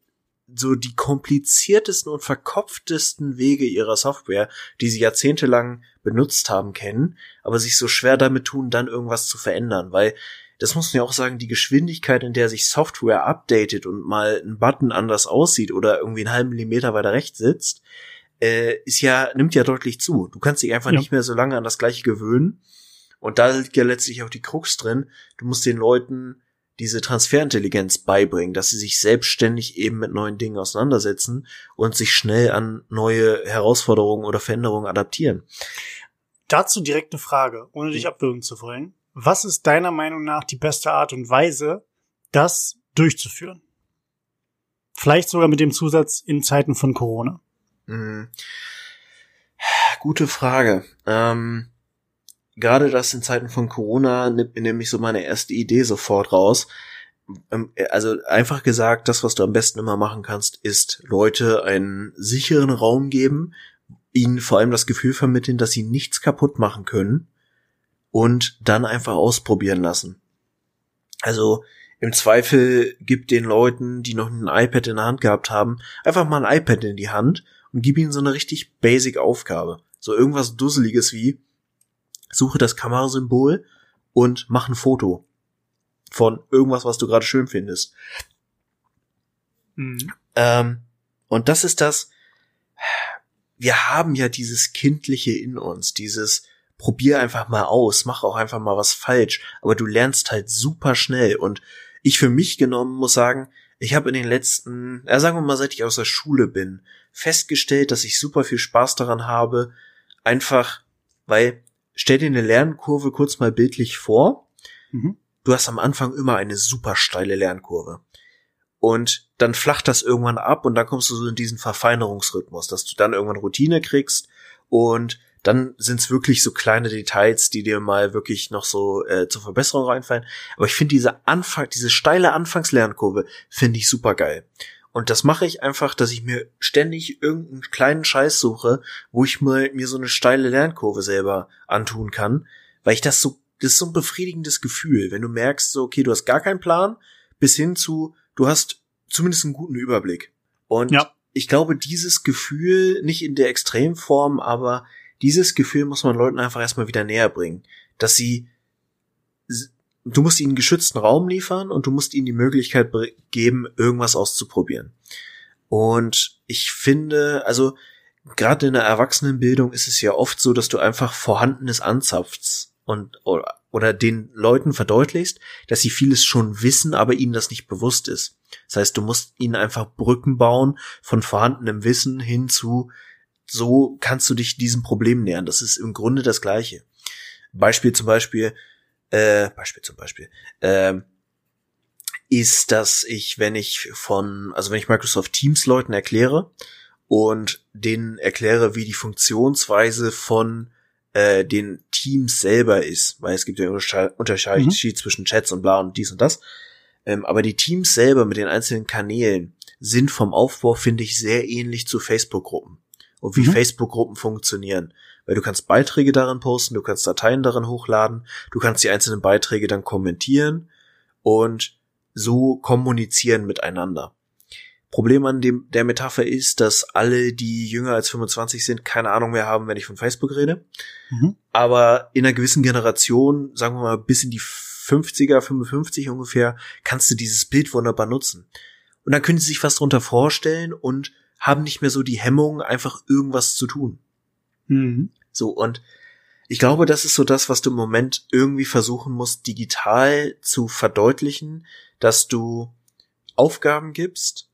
so die kompliziertesten und verkopftesten Wege ihrer Software, die sie jahrzehntelang benutzt haben, kennen, aber sich so schwer damit tun, dann irgendwas zu verändern, weil das muss man ja auch sagen, die Geschwindigkeit, in der sich Software updatet und mal ein Button anders aussieht oder irgendwie einen halben Millimeter weiter rechts sitzt, äh, ist ja, nimmt ja deutlich zu. Du kannst dich einfach ja. nicht mehr so lange an das gleiche gewöhnen. Und da liegt ja letztlich auch die Krux drin. Du musst den Leuten diese Transferintelligenz beibringen, dass sie sich selbstständig eben mit neuen Dingen auseinandersetzen und sich schnell an neue Herausforderungen oder Veränderungen adaptieren. Dazu direkt eine Frage, ohne dich abwürgen zu wollen. Was ist deiner Meinung nach die beste Art und Weise, das durchzuführen? Vielleicht sogar mit dem Zusatz in Zeiten von Corona. Mhm. Gute Frage. Ähm, gerade das in Zeiten von Corona nimmt mir nämlich so meine erste Idee sofort raus. Ähm, also einfach gesagt, das, was du am besten immer machen kannst, ist Leute einen sicheren Raum geben, ihnen vor allem das Gefühl vermitteln, dass sie nichts kaputt machen können und dann einfach ausprobieren lassen. Also im Zweifel gib den Leuten, die noch ein iPad in der Hand gehabt haben, einfach mal ein iPad in die Hand und gib ihnen so eine richtig basic Aufgabe. So irgendwas Dusseliges wie, suche das Kamerasymbol und mach ein Foto von irgendwas, was du gerade schön findest. Mhm. Ähm, und das ist das, wir haben ja dieses Kindliche in uns, dieses, probier einfach mal aus, mach auch einfach mal was falsch, aber du lernst halt super schnell und ich für mich genommen muss sagen, ich habe in den letzten, ja, sagen wir mal, seit ich aus der Schule bin, festgestellt, dass ich super viel Spaß daran habe, einfach, weil, stell dir eine Lernkurve kurz mal bildlich vor. Mhm. Du hast am Anfang immer eine super steile Lernkurve. Und dann flacht das irgendwann ab und dann kommst du so in diesen Verfeinerungsrhythmus, dass du dann irgendwann Routine kriegst und dann sind es wirklich so kleine Details, die dir mal wirklich noch so äh, zur Verbesserung reinfallen. Aber ich finde diese Anfang, diese steile Anfangslernkurve finde ich super geil. Und das mache ich einfach, dass ich mir ständig irgendeinen kleinen Scheiß suche, wo ich mal mir so eine steile Lernkurve selber antun kann, weil ich das so, das ist so ein befriedigendes Gefühl, wenn du merkst, so, okay, du hast gar keinen Plan, bis hin zu, du hast zumindest einen guten Überblick. Und ja. ich glaube, dieses Gefühl, nicht in der Extremform, aber dieses Gefühl muss man Leuten einfach erstmal wieder näher bringen, dass sie du musst ihnen geschützten Raum liefern und du musst ihnen die Möglichkeit geben, irgendwas auszuprobieren. Und ich finde, also gerade in der Erwachsenenbildung ist es ja oft so, dass du einfach Vorhandenes anzapfst und oder, oder den Leuten verdeutlichst, dass sie vieles schon wissen, aber ihnen das nicht bewusst ist. Das heißt, du musst ihnen einfach Brücken bauen von vorhandenem Wissen hin zu so kannst du dich diesem Problem nähern. Das ist im Grunde das Gleiche. Beispiel zum Beispiel, äh, Beispiel zum Beispiel, äh, ist, dass ich, wenn ich von, also wenn ich Microsoft Teams Leuten erkläre und denen erkläre, wie die Funktionsweise von äh, den Teams selber ist, weil es gibt ja Unterschied mhm. zwischen Chats und bla und dies und das, ähm, aber die Teams selber mit den einzelnen Kanälen sind vom Aufbau, finde ich, sehr ähnlich zu Facebook-Gruppen und wie mhm. Facebook-Gruppen funktionieren. Weil du kannst Beiträge darin posten, du kannst Dateien darin hochladen, du kannst die einzelnen Beiträge dann kommentieren und so kommunizieren miteinander. Problem an dem, der Metapher ist, dass alle, die jünger als 25 sind, keine Ahnung mehr haben, wenn ich von Facebook rede. Mhm. Aber in einer gewissen Generation, sagen wir mal bis in die 50er, 55 ungefähr, kannst du dieses Bild wunderbar nutzen. Und dann können sie sich was drunter vorstellen und haben nicht mehr so die Hemmung, einfach irgendwas zu tun. Mhm. So, und ich glaube, das ist so das, was du im Moment irgendwie versuchen musst, digital zu verdeutlichen, dass du Aufgaben gibst,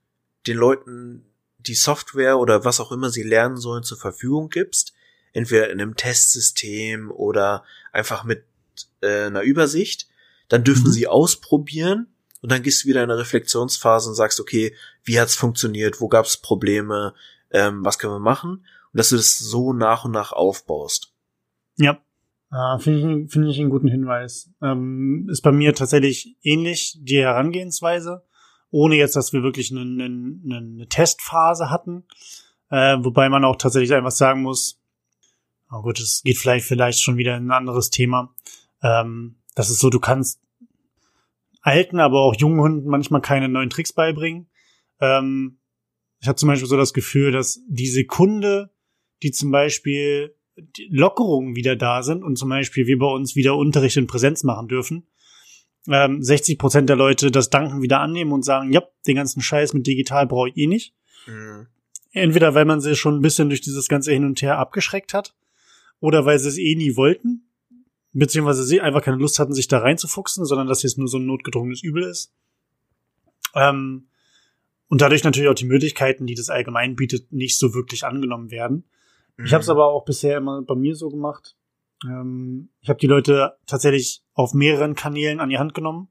den Leuten die Software oder was auch immer sie lernen sollen zur Verfügung gibst, entweder in einem Testsystem oder einfach mit äh, einer Übersicht, dann dürfen mhm. sie ausprobieren und dann gehst du wieder in eine Reflexionsphase und sagst, okay, wie hat's funktioniert, wo gab's Probleme, ähm, was können wir machen und dass du das so nach und nach aufbaust. Ja, äh, finde ich, finde ich einen guten Hinweis. Ähm, ist bei mir tatsächlich ähnlich die Herangehensweise, ohne jetzt, dass wir wirklich eine, eine, eine Testphase hatten. Äh, wobei man auch tatsächlich einfach sagen muss, oh gut, es geht vielleicht vielleicht schon wieder in ein anderes Thema. Ähm, das ist so, du kannst alten, aber auch jungen Hunden manchmal keine neuen Tricks beibringen. Ähm, ich habe zum Beispiel so das Gefühl, dass die Sekunde, die zum Beispiel Lockerungen wieder da sind und zum Beispiel wir bei uns wieder Unterricht in Präsenz machen dürfen, ähm, 60 Prozent der Leute das Danken wieder annehmen und sagen, ja, den ganzen Scheiß mit digital brauche ich eh nicht. Mhm. Entweder weil man sie schon ein bisschen durch dieses ganze Hin und Her abgeschreckt hat oder weil sie es eh nie wollten, beziehungsweise sie einfach keine Lust hatten, sich da reinzufuchsen, sondern dass es nur so ein notgedrungenes Übel ist. Ähm, und dadurch natürlich auch die Möglichkeiten, die das allgemein bietet, nicht so wirklich angenommen werden. Mhm. Ich habe es aber auch bisher immer bei mir so gemacht. Ähm, ich habe die Leute tatsächlich auf mehreren Kanälen an die Hand genommen.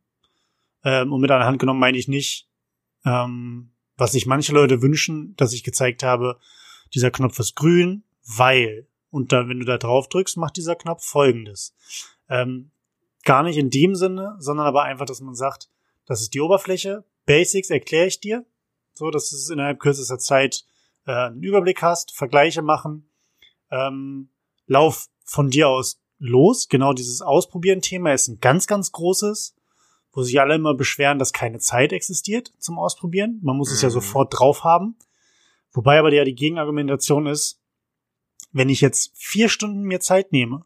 Ähm, und mit an die Hand genommen meine ich nicht, ähm, was sich manche Leute wünschen, dass ich gezeigt habe, dieser Knopf ist grün, weil. Und dann, wenn du da drauf drückst, macht dieser Knopf folgendes. Ähm, gar nicht in dem Sinne, sondern aber einfach, dass man sagt, das ist die Oberfläche. Basics erkläre ich dir. So, dass du es innerhalb kürzester Zeit äh, einen Überblick hast, Vergleiche machen ähm, lauf von dir aus los. Genau dieses Ausprobieren-Thema ist ein ganz, ganz großes, wo sich alle immer beschweren, dass keine Zeit existiert zum Ausprobieren. Man muss mhm. es ja mhm. sofort drauf haben. Wobei aber ja die Gegenargumentation ist, wenn ich jetzt vier Stunden mir Zeit nehme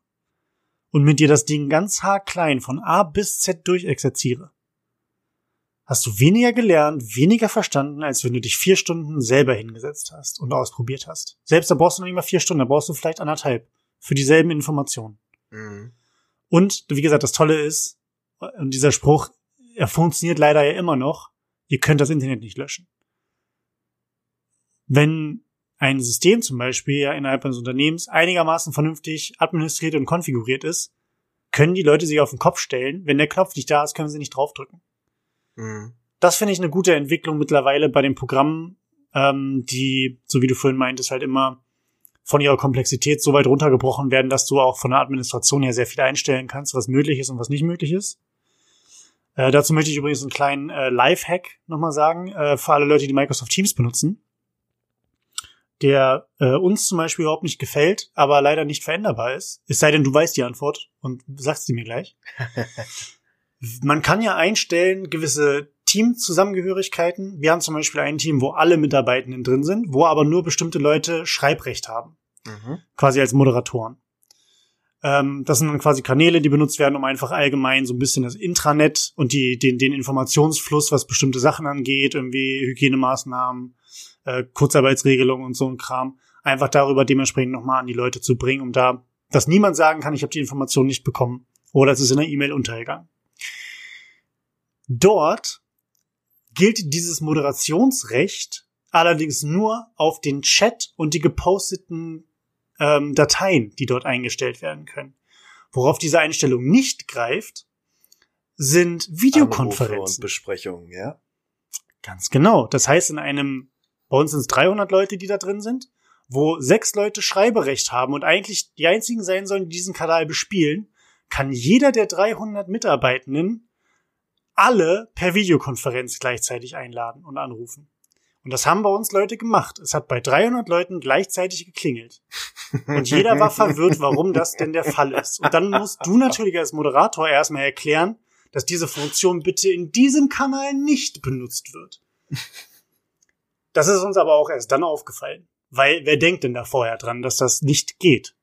und mit dir das Ding ganz haarklein von A bis Z durchexerziere, hast du weniger gelernt, weniger verstanden, als wenn du dich vier Stunden selber hingesetzt hast und ausprobiert hast. Selbst da brauchst du noch nicht mal vier Stunden, da brauchst du vielleicht anderthalb für dieselben Informationen. Mhm. Und wie gesagt, das Tolle ist, und dieser Spruch, er funktioniert leider ja immer noch, ihr könnt das Internet nicht löschen. Wenn ein System zum Beispiel ja innerhalb eines Unternehmens einigermaßen vernünftig administriert und konfiguriert ist, können die Leute sich auf den Kopf stellen. Wenn der Knopf nicht da ist, können sie nicht draufdrücken. Mhm. Das finde ich eine gute Entwicklung mittlerweile bei den Programmen, ähm, die, so wie du vorhin meintest, halt immer von ihrer Komplexität so weit runtergebrochen werden, dass du auch von der Administration her sehr viel einstellen kannst, was möglich ist und was nicht möglich ist. Äh, dazu möchte ich übrigens einen kleinen äh, Live-Hack nochmal sagen, äh, für alle Leute, die Microsoft Teams benutzen, der äh, uns zum Beispiel überhaupt nicht gefällt, aber leider nicht veränderbar ist. Es sei denn, du weißt die Antwort und sagst sie mir gleich. Man kann ja einstellen gewisse Teamzusammengehörigkeiten. Wir haben zum Beispiel ein Team, wo alle Mitarbeitenden drin sind, wo aber nur bestimmte Leute Schreibrecht haben. Mhm. Quasi als Moderatoren. Ähm, das sind dann quasi Kanäle, die benutzt werden, um einfach allgemein so ein bisschen das Intranet und die, den, den Informationsfluss, was bestimmte Sachen angeht, irgendwie Hygienemaßnahmen, äh, Kurzarbeitsregelungen und so ein Kram, einfach darüber dementsprechend nochmal an die Leute zu bringen, um da, dass niemand sagen kann, ich habe die Information nicht bekommen oder es ist in der E-Mail untergegangen. Dort gilt dieses Moderationsrecht allerdings nur auf den Chat und die geposteten ähm, Dateien, die dort eingestellt werden können. Worauf diese Einstellung nicht greift, sind Videokonferenzen. und Besprechungen, ja? Ganz genau. Das heißt, in einem, bei uns sind es 300 Leute, die da drin sind, wo sechs Leute Schreiberecht haben und eigentlich die einzigen sein sollen, die diesen Kanal bespielen, kann jeder der 300 Mitarbeitenden alle per Videokonferenz gleichzeitig einladen und anrufen. Und das haben bei uns Leute gemacht. Es hat bei 300 Leuten gleichzeitig geklingelt. Und jeder war verwirrt, warum das denn der Fall ist. Und dann musst du natürlich als Moderator erstmal erklären, dass diese Funktion bitte in diesem Kanal nicht benutzt wird. Das ist uns aber auch erst dann aufgefallen. Weil wer denkt denn da vorher dran, dass das nicht geht?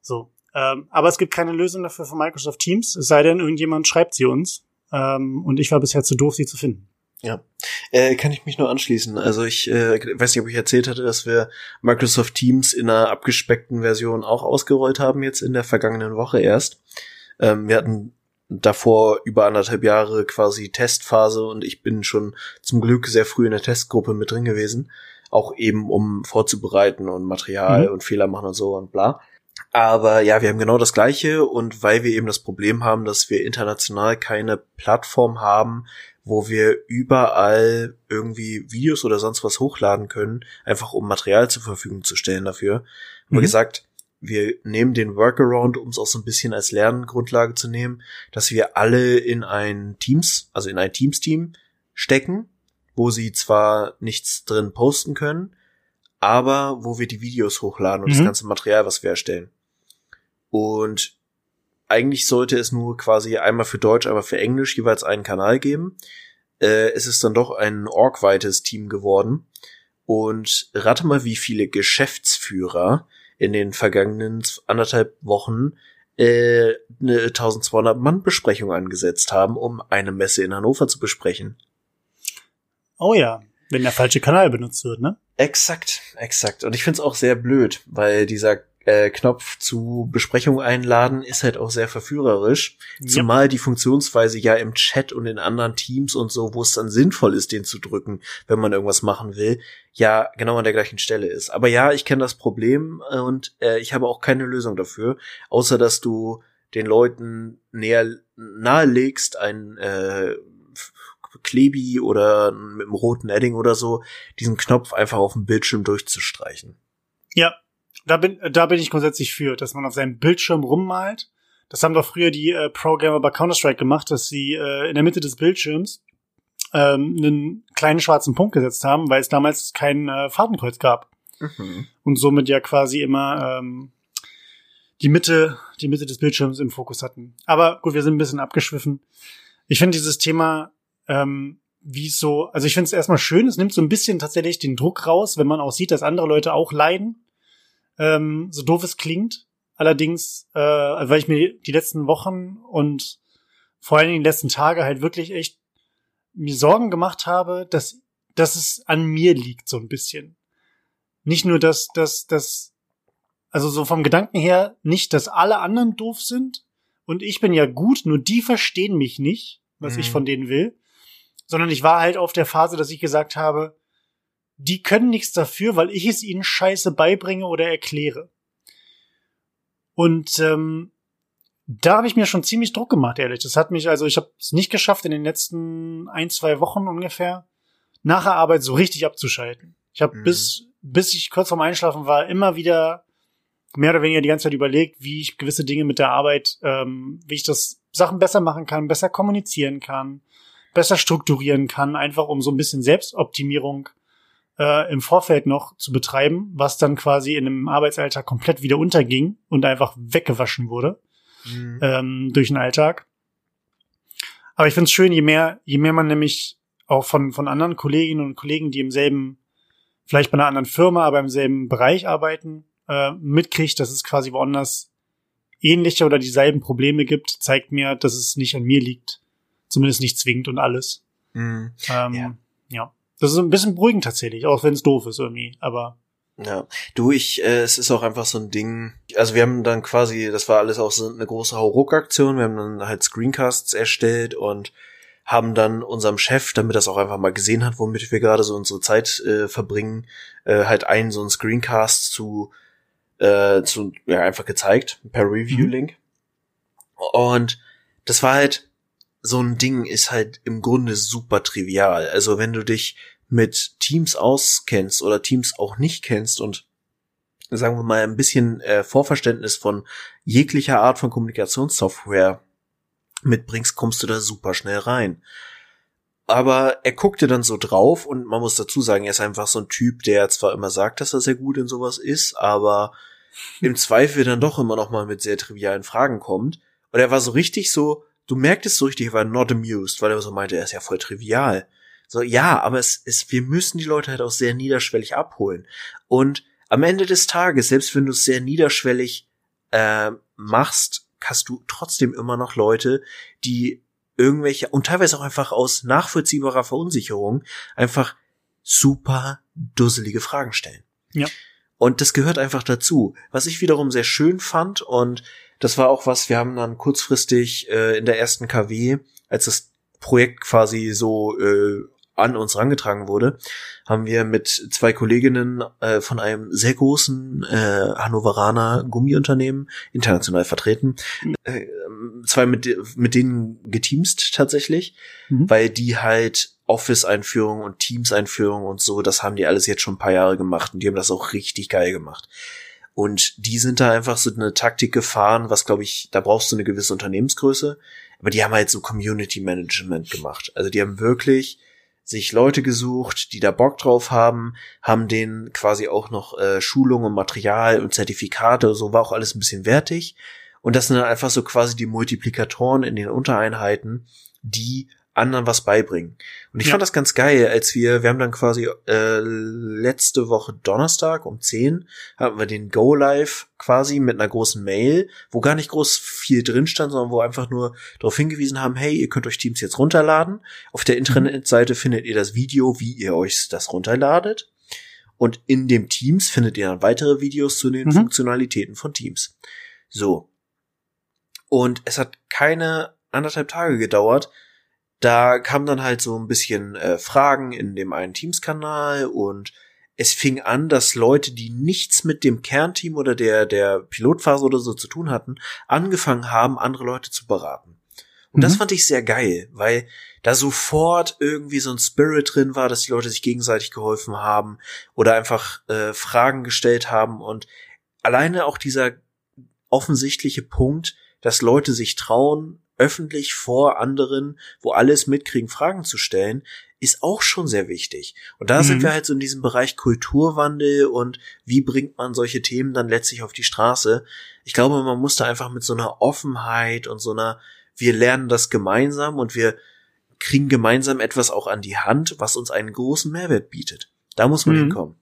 So. Ähm, aber es gibt keine Lösung dafür von Microsoft Teams, es sei denn, irgendjemand schreibt sie uns. Ähm, und ich war bisher zu doof, sie zu finden. Ja, äh, kann ich mich nur anschließen. Also ich äh, weiß nicht, ob ich erzählt hatte, dass wir Microsoft Teams in einer abgespeckten Version auch ausgerollt haben, jetzt in der vergangenen Woche erst. Ähm, wir hatten davor über anderthalb Jahre quasi Testphase und ich bin schon zum Glück sehr früh in der Testgruppe mit drin gewesen. Auch eben, um vorzubereiten und Material mhm. und Fehler machen und so und bla. Aber ja, wir haben genau das Gleiche und weil wir eben das Problem haben, dass wir international keine Plattform haben, wo wir überall irgendwie Videos oder sonst was hochladen können, einfach um Material zur Verfügung zu stellen dafür. Mhm. Wie gesagt, wir nehmen den Workaround, um es auch so ein bisschen als Lerngrundlage zu nehmen, dass wir alle in ein Teams, also in ein Teams-Team stecken, wo sie zwar nichts drin posten können, aber wo wir die Videos hochladen und mhm. das ganze Material, was wir erstellen. Und eigentlich sollte es nur quasi einmal für Deutsch, einmal für Englisch jeweils einen Kanal geben. Äh, es ist dann doch ein org-weites Team geworden. Und rate mal, wie viele Geschäftsführer in den vergangenen anderthalb Wochen äh, eine 1200 Mann Besprechung angesetzt haben, um eine Messe in Hannover zu besprechen. Oh ja, wenn der falsche Kanal benutzt wird, ne? Exakt, exakt. Und ich find's auch sehr blöd, weil dieser äh, Knopf zu Besprechung einladen ist halt auch sehr verführerisch. Ja. Zumal die Funktionsweise ja im Chat und in anderen Teams und so, wo es dann sinnvoll ist, den zu drücken, wenn man irgendwas machen will, ja genau an der gleichen Stelle ist. Aber ja, ich kenne das Problem äh, und äh, ich habe auch keine Lösung dafür, außer dass du den Leuten näher nahelegst, ein äh, Klebi oder mit einem roten Edding oder so, diesen Knopf einfach auf dem Bildschirm durchzustreichen. Ja, da bin, da bin ich grundsätzlich für, dass man auf seinem Bildschirm rummalt. Das haben doch früher die äh, Programmer bei Counter-Strike gemacht, dass sie äh, in der Mitte des Bildschirms ähm, einen kleinen schwarzen Punkt gesetzt haben, weil es damals kein äh, Fahrtenkreuz gab. Mhm. Und somit ja quasi immer ähm, die Mitte, die Mitte des Bildschirms im Fokus hatten. Aber gut, wir sind ein bisschen abgeschwiffen. Ich finde dieses Thema, ähm, wie es so, also ich finde es erstmal schön, es nimmt so ein bisschen tatsächlich den Druck raus, wenn man auch sieht, dass andere Leute auch leiden ähm, so doof es klingt. Allerdings, äh, weil ich mir die letzten Wochen und vor allen Dingen die letzten Tage halt wirklich echt mir Sorgen gemacht habe, dass, dass es an mir liegt, so ein bisschen. Nicht nur, dass, dass, dass, also so vom Gedanken her, nicht, dass alle anderen doof sind und ich bin ja gut, nur die verstehen mich nicht, was mhm. ich von denen will, sondern ich war halt auf der Phase, dass ich gesagt habe, die können nichts dafür, weil ich es ihnen scheiße beibringe oder erkläre. Und ähm, da habe ich mir schon ziemlich Druck gemacht, ehrlich. Das hat mich, also ich habe es nicht geschafft, in den letzten ein, zwei Wochen ungefähr nach der Arbeit so richtig abzuschalten. Ich habe mhm. bis, bis ich kurz vorm Einschlafen war, immer wieder mehr oder weniger die ganze Zeit überlegt, wie ich gewisse Dinge mit der Arbeit, ähm, wie ich das Sachen besser machen kann, besser kommunizieren kann, besser strukturieren kann, einfach um so ein bisschen Selbstoptimierung äh, im Vorfeld noch zu betreiben, was dann quasi in einem Arbeitsalltag komplett wieder unterging und einfach weggewaschen wurde mhm. ähm, durch den Alltag. Aber ich finde es schön, je mehr, je mehr man nämlich auch von, von anderen Kolleginnen und Kollegen, die im selben, vielleicht bei einer anderen Firma, aber im selben Bereich arbeiten, äh, mitkriegt, dass es quasi woanders ähnliche oder dieselben Probleme gibt, zeigt mir, dass es nicht an mir liegt. Zumindest nicht zwingend und alles. Mhm. Ähm, ja. ja. Das ist ein bisschen beruhigend tatsächlich, auch wenn es doof ist irgendwie, aber. Ja, du, ich, äh, es ist auch einfach so ein Ding. Also wir haben dann quasi, das war alles auch so eine große Hauruck-Aktion. Wir haben dann halt Screencasts erstellt und haben dann unserem Chef, damit das auch einfach mal gesehen hat, womit wir gerade so unsere Zeit äh, verbringen, äh, halt einen so einen Screencast zu, äh, zu ja einfach gezeigt per Review-Link. Mhm. Und das war halt so ein Ding ist halt im Grunde super trivial. Also wenn du dich mit Teams auskennst oder Teams auch nicht kennst und sagen wir mal ein bisschen äh, Vorverständnis von jeglicher Art von Kommunikationssoftware mitbringst, kommst du da super schnell rein. Aber er guckte dann so drauf und man muss dazu sagen, er ist einfach so ein Typ, der zwar immer sagt, dass er sehr gut in sowas ist, aber im Zweifel dann doch immer noch mal mit sehr trivialen Fragen kommt. Und er war so richtig so, du merktest so richtig, er war not amused, weil er so meinte, er ist ja voll trivial. So, ja, aber es ist, wir müssen die Leute halt auch sehr niederschwellig abholen. Und am Ende des Tages, selbst wenn du es sehr niederschwellig äh, machst, hast du trotzdem immer noch Leute, die irgendwelche und teilweise auch einfach aus nachvollziehbarer Verunsicherung einfach super dusselige Fragen stellen. Ja. Und das gehört einfach dazu. Was ich wiederum sehr schön fand und das war auch was, wir haben dann kurzfristig äh, in der ersten KW, als das Projekt quasi so äh, an uns rangetragen wurde, haben wir mit zwei Kolleginnen äh, von einem sehr großen äh, Hannoveraner Gummiunternehmen international vertreten, äh, zwei mit, mit denen geteamst tatsächlich, mhm. weil die halt Office-Einführung und Teams-Einführung und so, das haben die alles jetzt schon ein paar Jahre gemacht und die haben das auch richtig geil gemacht. Und die sind da einfach so eine Taktik gefahren, was glaube ich, da brauchst du eine gewisse Unternehmensgröße. Aber die haben halt so Community Management gemacht. Also die haben wirklich sich Leute gesucht, die da Bock drauf haben, haben denen quasi auch noch äh, Schulung und Material und Zertifikate, so war auch alles ein bisschen wertig. Und das sind dann einfach so quasi die Multiplikatoren in den Untereinheiten, die anderen was beibringen. Und ich ja. fand das ganz geil, als wir, wir haben dann quasi äh, letzte Woche Donnerstag um 10 haben wir den Go Live quasi mit einer großen Mail, wo gar nicht groß viel drin stand, sondern wo einfach nur darauf hingewiesen haben, hey, ihr könnt euch Teams jetzt runterladen. Auf der Internetseite findet ihr das Video, wie ihr euch das runterladet. Und in dem Teams findet ihr dann weitere Videos zu den mhm. Funktionalitäten von Teams. So. Und es hat keine anderthalb Tage gedauert, da kam dann halt so ein bisschen äh, Fragen in dem einen Teams-Kanal und es fing an, dass Leute, die nichts mit dem Kernteam oder der, der Pilotphase oder so zu tun hatten, angefangen haben, andere Leute zu beraten. Und mhm. das fand ich sehr geil, weil da sofort irgendwie so ein Spirit drin war, dass die Leute sich gegenseitig geholfen haben oder einfach äh, Fragen gestellt haben und alleine auch dieser offensichtliche Punkt, dass Leute sich trauen, öffentlich vor anderen, wo alles mitkriegen, Fragen zu stellen, ist auch schon sehr wichtig. Und da mhm. sind wir halt so in diesem Bereich Kulturwandel und wie bringt man solche Themen dann letztlich auf die Straße. Ich glaube, man muss da einfach mit so einer Offenheit und so einer, wir lernen das gemeinsam und wir kriegen gemeinsam etwas auch an die Hand, was uns einen großen Mehrwert bietet. Da muss man mhm. hinkommen.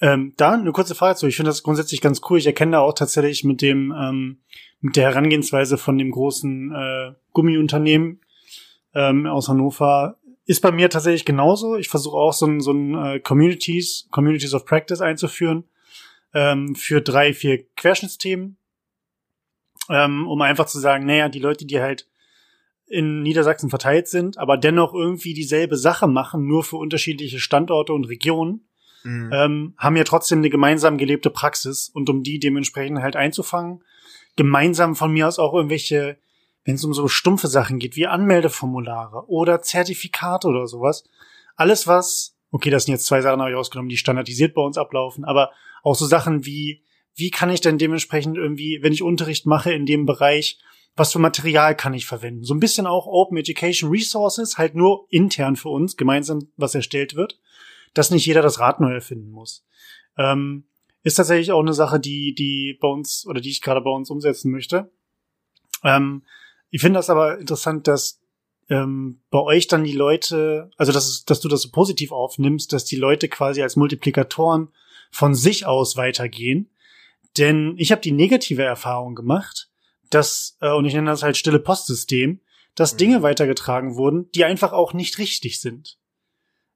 Ähm, da eine kurze Frage zu. Ich finde das grundsätzlich ganz cool. Ich erkenne da auch tatsächlich mit dem ähm, mit der Herangehensweise von dem großen äh, Gummiunternehmen ähm, aus Hannover ist bei mir tatsächlich genauso. Ich versuche auch so ein, so ein äh, Communities, Communities of Practice einzuführen ähm, für drei, vier Querschnittsthemen, ähm, um einfach zu sagen, naja, die Leute, die halt in Niedersachsen verteilt sind, aber dennoch irgendwie dieselbe Sache machen, nur für unterschiedliche Standorte und Regionen, mhm. ähm, haben ja trotzdem eine gemeinsam gelebte Praxis und um die dementsprechend halt einzufangen, gemeinsam von mir aus auch irgendwelche, wenn es um so stumpfe Sachen geht, wie Anmeldeformulare oder Zertifikate oder sowas. Alles was, okay, das sind jetzt zwei Sachen habe ich ausgenommen, die standardisiert bei uns ablaufen, aber auch so Sachen wie, wie kann ich denn dementsprechend irgendwie, wenn ich Unterricht mache in dem Bereich, was für Material kann ich verwenden? So ein bisschen auch Open Education Resources, halt nur intern für uns, gemeinsam, was erstellt wird, dass nicht jeder das Rad neu erfinden muss. Ähm, ist tatsächlich auch eine Sache, die, die bei uns oder die ich gerade bei uns umsetzen möchte. Ähm, ich finde das aber interessant, dass ähm, bei euch dann die Leute, also dass, dass du das so positiv aufnimmst, dass die Leute quasi als Multiplikatoren von sich aus weitergehen. Denn ich habe die negative Erfahrung gemacht, dass, äh, und ich nenne das halt stille Postsystem, dass mhm. Dinge weitergetragen wurden, die einfach auch nicht richtig sind.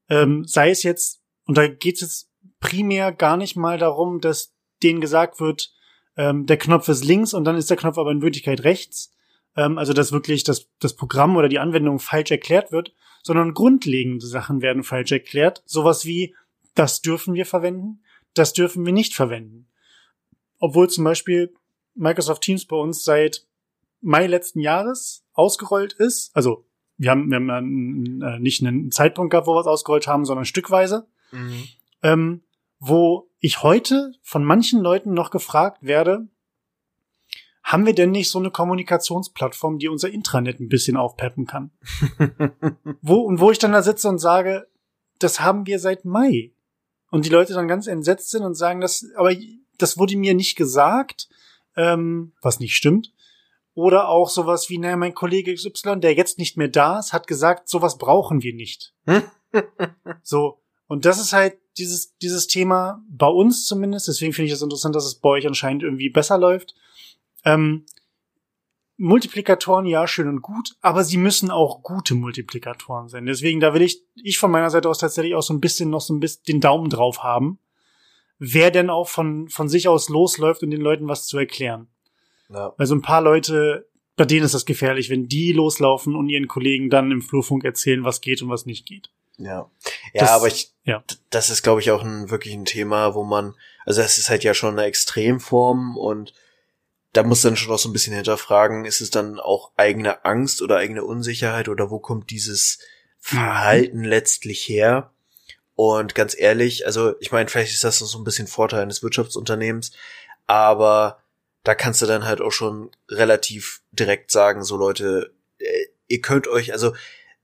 Ähm, sei es jetzt, und da geht es jetzt primär gar nicht mal darum, dass denen gesagt wird, ähm, der Knopf ist links und dann ist der Knopf aber in Wirklichkeit rechts. Ähm, also dass wirklich das, das Programm oder die Anwendung falsch erklärt wird, sondern grundlegende Sachen werden falsch erklärt. Sowas wie, das dürfen wir verwenden, das dürfen wir nicht verwenden. Obwohl zum Beispiel Microsoft Teams bei uns seit Mai letzten Jahres ausgerollt ist. Also wir haben, wir haben äh, nicht einen Zeitpunkt gehabt, wo wir es ausgerollt haben, sondern stückweise. Mhm. Ähm, wo ich heute von manchen Leuten noch gefragt werde, haben wir denn nicht so eine Kommunikationsplattform, die unser Intranet ein bisschen aufpeppen kann? wo, und wo ich dann da sitze und sage, das haben wir seit Mai. Und die Leute dann ganz entsetzt sind und sagen, das, aber das wurde mir nicht gesagt, ähm, was nicht stimmt. Oder auch sowas wie, naja, mein Kollege XY, der jetzt nicht mehr da ist, hat gesagt, sowas brauchen wir nicht. so. Und das ist halt dieses, dieses Thema bei uns zumindest. Deswegen finde ich es das interessant, dass es bei euch anscheinend irgendwie besser läuft. Ähm, Multiplikatoren, ja, schön und gut, aber sie müssen auch gute Multiplikatoren sein. Deswegen, da will ich, ich von meiner Seite aus tatsächlich auch so ein bisschen noch so ein bisschen den Daumen drauf haben. Wer denn auch von, von sich aus losläuft, um den Leuten was zu erklären. Ja. Weil so ein paar Leute, bei denen ist das gefährlich, wenn die loslaufen und ihren Kollegen dann im Flurfunk erzählen, was geht und was nicht geht. Ja. Ja, das, aber ich, ja. das ist, glaube ich, auch ein wirklich ein Thema, wo man, also es ist halt ja schon eine Extremform und da muss dann schon auch so ein bisschen hinterfragen, ist es dann auch eigene Angst oder eigene Unsicherheit oder wo kommt dieses Verhalten mhm. letztlich her? Und ganz ehrlich, also ich meine, vielleicht ist das so ein bisschen Vorteil eines Wirtschaftsunternehmens, aber da kannst du dann halt auch schon relativ direkt sagen, so Leute, äh, ihr könnt euch, also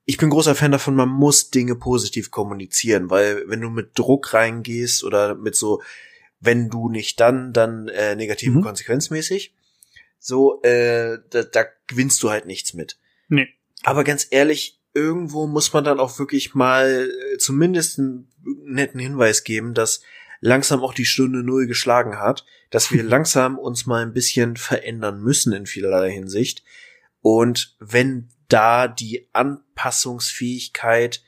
ich bin großer Fan davon, man muss Dinge positiv kommunizieren, weil wenn du mit Druck reingehst oder mit so, wenn du nicht dann, dann äh, negative mhm. konsequenzmäßig, so, äh, da, da gewinnst du halt nichts mit. Nee. Aber ganz ehrlich, irgendwo muss man dann auch wirklich mal äh, zumindest einen netten Hinweis geben, dass langsam auch die Stunde Null geschlagen hat, dass wir langsam uns mal ein bisschen verändern müssen in vielerlei Hinsicht. Und wenn da die Anpassungsfähigkeit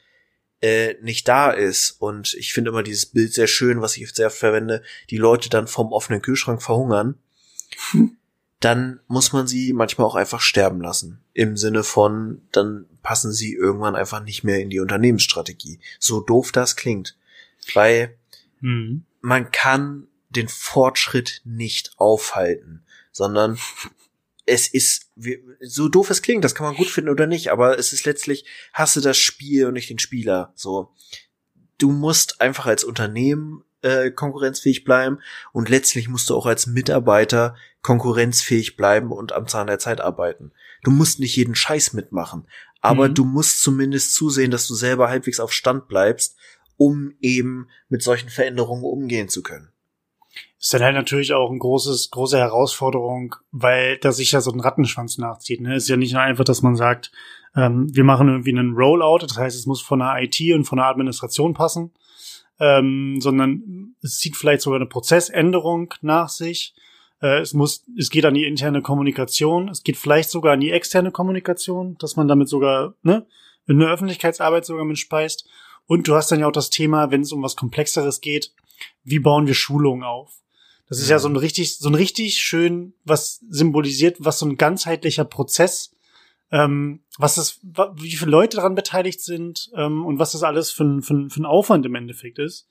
äh, nicht da ist, und ich finde immer dieses Bild sehr schön, was ich sehr verwende, die Leute dann vom offenen Kühlschrank verhungern, dann muss man sie manchmal auch einfach sterben lassen. Im Sinne von, dann passen sie irgendwann einfach nicht mehr in die Unternehmensstrategie. So doof das klingt. Weil Mhm. Man kann den Fortschritt nicht aufhalten, sondern es ist, so doof es klingt, das kann man gut finden oder nicht, aber es ist letztlich, hasse das Spiel und nicht den Spieler, so. Du musst einfach als Unternehmen äh, konkurrenzfähig bleiben und letztlich musst du auch als Mitarbeiter konkurrenzfähig bleiben und am Zahn der Zeit arbeiten. Du musst nicht jeden Scheiß mitmachen, aber mhm. du musst zumindest zusehen, dass du selber halbwegs auf Stand bleibst um eben mit solchen Veränderungen umgehen zu können. Ist dann halt natürlich auch ein großes, große Herausforderung, weil da sich ja so ein Rattenschwanz nachzieht. Ne? Ist ja nicht nur einfach, dass man sagt, ähm, wir machen irgendwie einen Rollout, das heißt, es muss von der IT und von der Administration passen, ähm, sondern es zieht vielleicht sogar eine Prozessänderung nach sich. Äh, es muss, es geht an die interne Kommunikation, es geht vielleicht sogar an die externe Kommunikation, dass man damit sogar ne, in der Öffentlichkeitsarbeit sogar mit speist. Und du hast dann ja auch das Thema, wenn es um was Komplexeres geht, wie bauen wir Schulungen auf? Das ist ja so ein richtig, so ein richtig schön, was symbolisiert, was so ein ganzheitlicher Prozess, ähm, was das, wie viele Leute daran beteiligt sind ähm, und was das alles für ein, für, ein, für ein Aufwand im Endeffekt ist.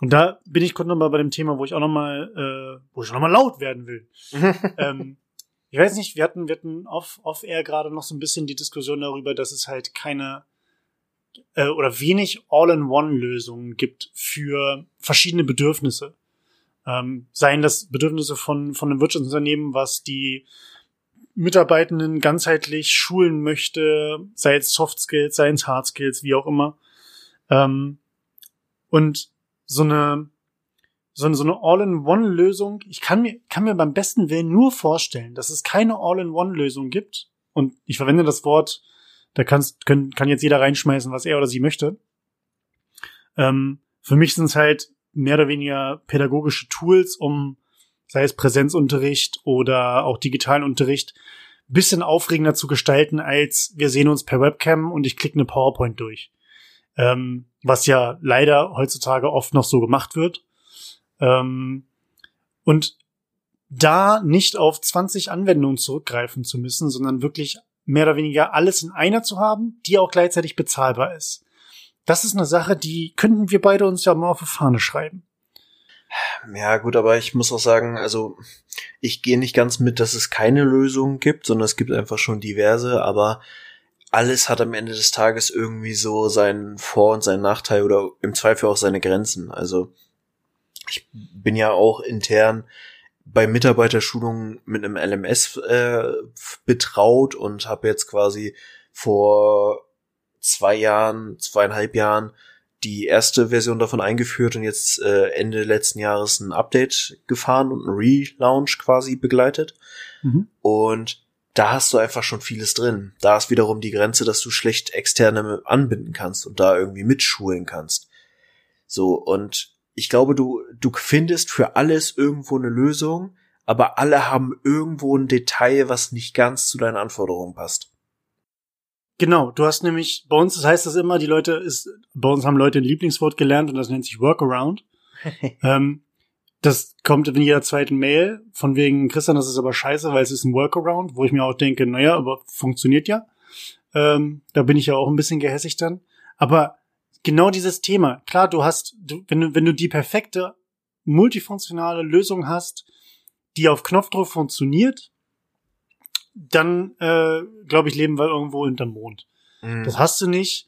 Und da bin ich kurz nochmal bei dem Thema, wo ich auch nochmal, äh, wo ich nochmal laut werden will. ähm, ich weiß nicht, wir hatten, wir hatten off, off air gerade noch so ein bisschen die Diskussion darüber, dass es halt keine äh, oder wenig All-in-One-Lösungen gibt für verschiedene Bedürfnisse. Ähm, seien das Bedürfnisse von, von einem Wirtschaftsunternehmen, was die Mitarbeitenden ganzheitlich schulen möchte, sei es Soft Skills, sei es Hard Skills, wie auch immer. Ähm, und so eine, so eine, so eine All-in-One-Lösung, ich kann mir, kann mir beim besten Willen nur vorstellen, dass es keine All-in-One-Lösung gibt. Und ich verwende das Wort da kannst, können, kann jetzt jeder reinschmeißen, was er oder sie möchte. Ähm, für mich sind es halt mehr oder weniger pädagogische Tools, um, sei es Präsenzunterricht oder auch digitalen Unterricht, bisschen aufregender zu gestalten, als wir sehen uns per Webcam und ich klicke eine PowerPoint durch. Ähm, was ja leider heutzutage oft noch so gemacht wird. Ähm, und da nicht auf 20 Anwendungen zurückgreifen zu müssen, sondern wirklich mehr oder weniger alles in einer zu haben, die auch gleichzeitig bezahlbar ist. Das ist eine Sache, die könnten wir beide uns ja mal auf die Fahne schreiben. Ja, gut, aber ich muss auch sagen, also ich gehe nicht ganz mit, dass es keine Lösung gibt, sondern es gibt einfach schon diverse, aber alles hat am Ende des Tages irgendwie so seinen Vor- und seinen Nachteil oder im Zweifel auch seine Grenzen. Also ich bin ja auch intern bei Mitarbeiterschulungen mit einem LMS äh, betraut und habe jetzt quasi vor zwei Jahren, zweieinhalb Jahren die erste Version davon eingeführt und jetzt äh, Ende letzten Jahres ein Update gefahren und ein Relaunch quasi begleitet. Mhm. Und da hast du einfach schon vieles drin. Da ist wiederum die Grenze, dass du schlecht externe anbinden kannst und da irgendwie mitschulen kannst. So, und ich glaube, du, du findest für alles irgendwo eine Lösung, aber alle haben irgendwo ein Detail, was nicht ganz zu deinen Anforderungen passt. Genau, du hast nämlich, bei uns das heißt das immer, die Leute ist, bei uns haben Leute ein Lieblingswort gelernt und das nennt sich Workaround. ähm, das kommt in jeder zweiten Mail, von wegen, Christian, das ist aber scheiße, weil es ist ein Workaround, wo ich mir auch denke, naja, aber funktioniert ja. Ähm, da bin ich ja auch ein bisschen gehässig dann. Aber genau dieses Thema, klar, du hast, du, wenn du, wenn du die perfekte multifunktionale Lösung hast, die auf Knopfdruck funktioniert, dann äh, glaube ich, leben wir irgendwo hinterm Mond. Mhm. Das hast du nicht.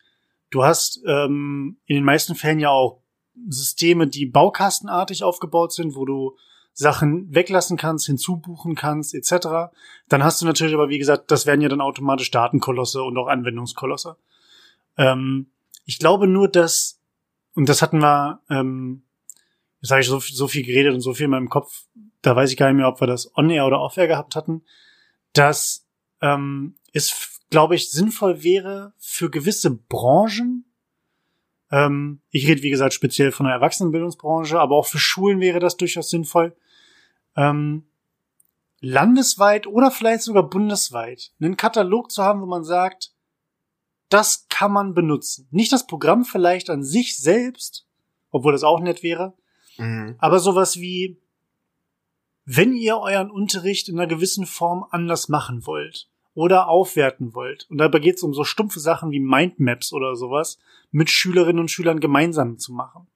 Du hast ähm, in den meisten Fällen ja auch Systeme, die baukastenartig aufgebaut sind, wo du Sachen weglassen kannst, hinzubuchen kannst, etc. Dann hast du natürlich aber, wie gesagt, das werden ja dann automatisch Datenkolosse und auch Anwendungskolosse. Ähm, ich glaube nur, dass, und das hatten wir, ähm, jetzt habe ich so, so viel geredet und so viel in meinem Kopf, da weiß ich gar nicht mehr, ob wir das on-air oder off-air gehabt hatten, dass ähm, es, glaube ich, sinnvoll wäre für gewisse Branchen, ähm, ich rede, wie gesagt, speziell von der Erwachsenenbildungsbranche, aber auch für Schulen wäre das durchaus sinnvoll, ähm, landesweit oder vielleicht sogar bundesweit einen Katalog zu haben, wo man sagt, das kann man benutzen. Nicht das Programm vielleicht an sich selbst, obwohl das auch nett wäre, mhm. aber sowas wie, wenn ihr euren Unterricht in einer gewissen Form anders machen wollt oder aufwerten wollt, und dabei geht es um so stumpfe Sachen wie Mindmaps oder sowas, mit Schülerinnen und Schülern gemeinsam zu machen.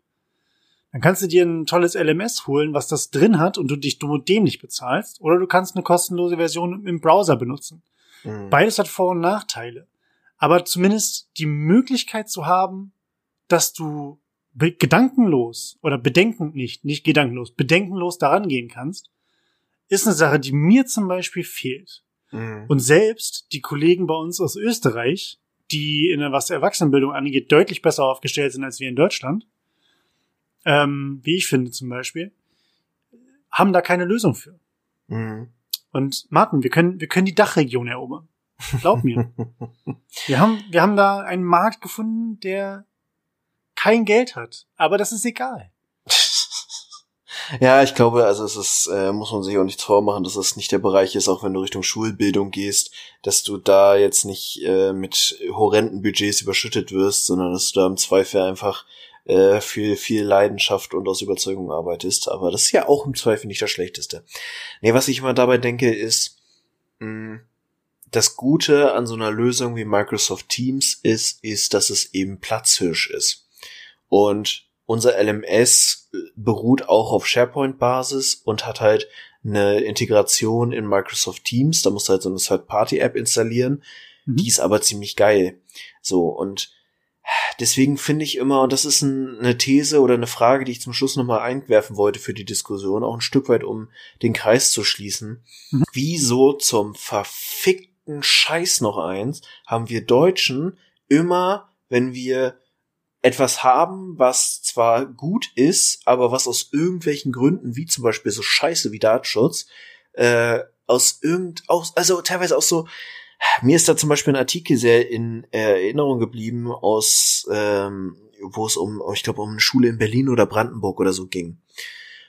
Dann kannst du dir ein tolles LMS holen, was das drin hat und du dich dumm und dämlich bezahlst, oder du kannst eine kostenlose Version im Browser benutzen. Mhm. Beides hat Vor- und Nachteile. Aber zumindest die Möglichkeit zu haben, dass du gedankenlos oder bedenkend nicht, nicht gedankenlos, bedenkenlos daran gehen kannst, ist eine Sache, die mir zum Beispiel fehlt. Mhm. Und selbst die Kollegen bei uns aus Österreich, die in der, was Erwachsenenbildung angeht, deutlich besser aufgestellt sind als wir in Deutschland, ähm, wie ich finde zum Beispiel, haben da keine Lösung für. Mhm. Und Martin, wir können, wir können die Dachregion erobern. Glaub mir. wir haben, wir haben da einen Markt gefunden, der kein Geld hat. Aber das ist egal. Ja, ich glaube, also es ist, äh, muss man sich auch nichts vormachen, dass es nicht der Bereich ist, auch wenn du Richtung Schulbildung gehst, dass du da jetzt nicht äh, mit horrenden Budgets überschüttet wirst, sondern dass du da im Zweifel einfach äh, viel, viel Leidenschaft und aus Überzeugung arbeitest. Aber das ist ja auch im Zweifel nicht das Schlechteste. Nee, was ich immer dabei denke, ist, mh, das Gute an so einer Lösung wie Microsoft Teams ist, ist, dass es eben Platzhirsch ist. Und unser LMS beruht auch auf SharePoint-Basis und hat halt eine Integration in Microsoft Teams. Da musst du halt so eine Third-Party-App installieren. Mhm. Die ist aber ziemlich geil. So, und deswegen finde ich immer, und das ist ein, eine These oder eine Frage, die ich zum Schluss nochmal einwerfen wollte für die Diskussion, auch ein Stück weit, um den Kreis zu schließen. Mhm. Wieso zum verfickten Scheiß noch eins haben wir Deutschen immer, wenn wir etwas haben, was zwar gut ist, aber was aus irgendwelchen Gründen, wie zum Beispiel so Scheiße wie Datenschutz, äh, aus irgend, aus, also teilweise auch so, mir ist da zum Beispiel ein Artikel sehr in Erinnerung geblieben aus, ähm, wo es um, ich glaube, um eine Schule in Berlin oder Brandenburg oder so ging.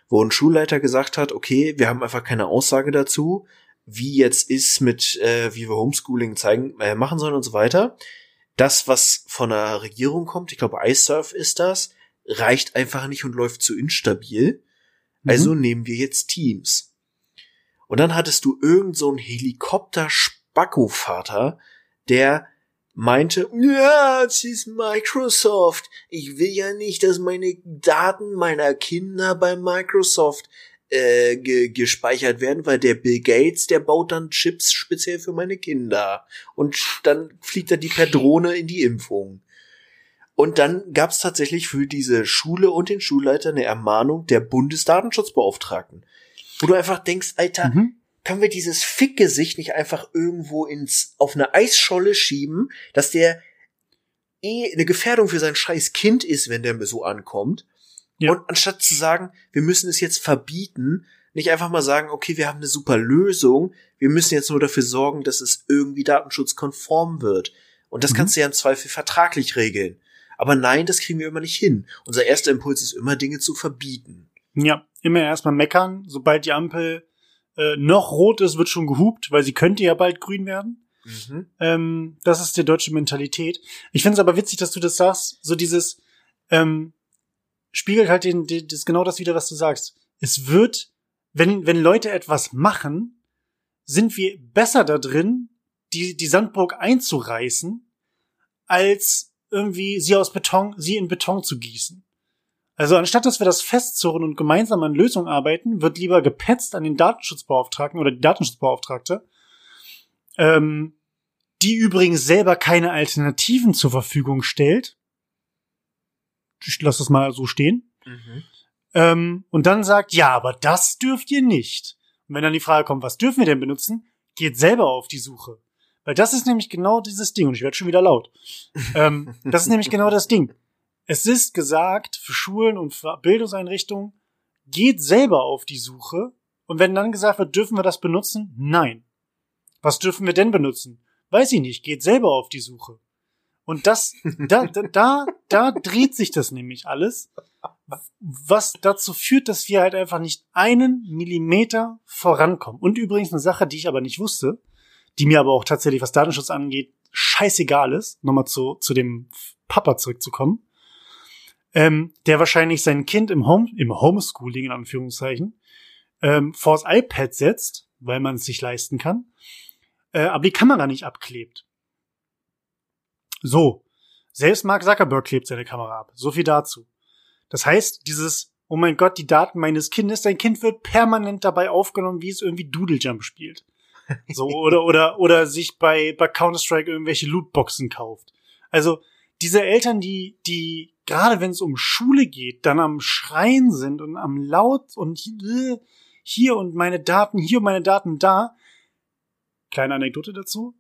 Wo ein Schulleiter gesagt hat, okay, wir haben einfach keine Aussage dazu, wie jetzt ist mit, äh, wie wir Homeschooling zeigen, äh, machen sollen und so weiter das, was von der Regierung kommt, ich glaube iSurf ist das, reicht einfach nicht und läuft zu instabil. Mhm. Also nehmen wir jetzt Teams. Und dann hattest du irgend so einen Helikopter-Spacko-Vater, der meinte, ja, es ist Microsoft. Ich will ja nicht, dass meine Daten meiner Kinder bei Microsoft äh, ge gespeichert werden, weil der Bill Gates, der baut dann Chips speziell für meine Kinder. Und dann fliegt er die per Drohne in die Impfung. Und dann gab es tatsächlich für diese Schule und den Schulleiter eine Ermahnung der Bundesdatenschutzbeauftragten. Wo du einfach denkst, Alter, mhm. können wir dieses Fickgesicht nicht einfach irgendwo ins, auf eine Eisscholle schieben, dass der eh eine Gefährdung für sein scheiß Kind ist, wenn der so ankommt. Ja. Und anstatt zu sagen, wir müssen es jetzt verbieten, nicht einfach mal sagen, okay, wir haben eine super Lösung, wir müssen jetzt nur dafür sorgen, dass es irgendwie datenschutzkonform wird. Und das mhm. kannst du ja im Zweifel vertraglich regeln. Aber nein, das kriegen wir immer nicht hin. Unser erster Impuls ist immer, Dinge zu verbieten. Ja, immer erstmal meckern. Sobald die Ampel äh, noch rot ist, wird schon gehupt, weil sie könnte ja bald grün werden. Mhm. Ähm, das ist die deutsche Mentalität. Ich finde es aber witzig, dass du das sagst. So dieses ähm, spiegelt halt den, den, das genau das wieder, was du sagst. Es wird, wenn wenn Leute etwas machen, sind wir besser da drin, die die Sandburg einzureißen, als irgendwie sie aus Beton, sie in Beton zu gießen. Also anstatt dass wir das festzurren und gemeinsam an Lösungen arbeiten, wird lieber gepetzt an den Datenschutzbeauftragten oder die Datenschutzbeauftragte, ähm, die übrigens selber keine Alternativen zur Verfügung stellt. Ich lasse das mal so stehen. Mhm. Ähm, und dann sagt, ja, aber das dürft ihr nicht. Und wenn dann die Frage kommt, was dürfen wir denn benutzen, geht selber auf die Suche. Weil das ist nämlich genau dieses Ding. Und ich werde schon wieder laut. ähm, das ist nämlich genau das Ding. Es ist gesagt, für Schulen und für Bildungseinrichtungen, geht selber auf die Suche. Und wenn dann gesagt wird, dürfen wir das benutzen? Nein. Was dürfen wir denn benutzen? Weiß ich nicht, geht selber auf die Suche. Und das, da, da, da, da dreht sich das nämlich alles, was dazu führt, dass wir halt einfach nicht einen Millimeter vorankommen. Und übrigens eine Sache, die ich aber nicht wusste, die mir aber auch tatsächlich, was Datenschutz angeht, scheißegal ist, nochmal zu, zu dem Papa zurückzukommen ähm, der wahrscheinlich sein Kind im Home, im Homeschooling in Anführungszeichen, ähm, vors iPad setzt, weil man es sich leisten kann, äh, aber die Kamera nicht abklebt. So. Selbst Mark Zuckerberg klebt seine Kamera ab. So viel dazu. Das heißt, dieses, oh mein Gott, die Daten meines Kindes, dein Kind wird permanent dabei aufgenommen, wie es irgendwie Doodle Jump spielt. So, oder, oder, oder sich bei, bei Counter-Strike irgendwelche Lootboxen kauft. Also, diese Eltern, die, die gerade wenn es um Schule geht, dann am Schreien sind und am laut und hier und meine Daten, hier und meine Daten da. Kleine Anekdote dazu.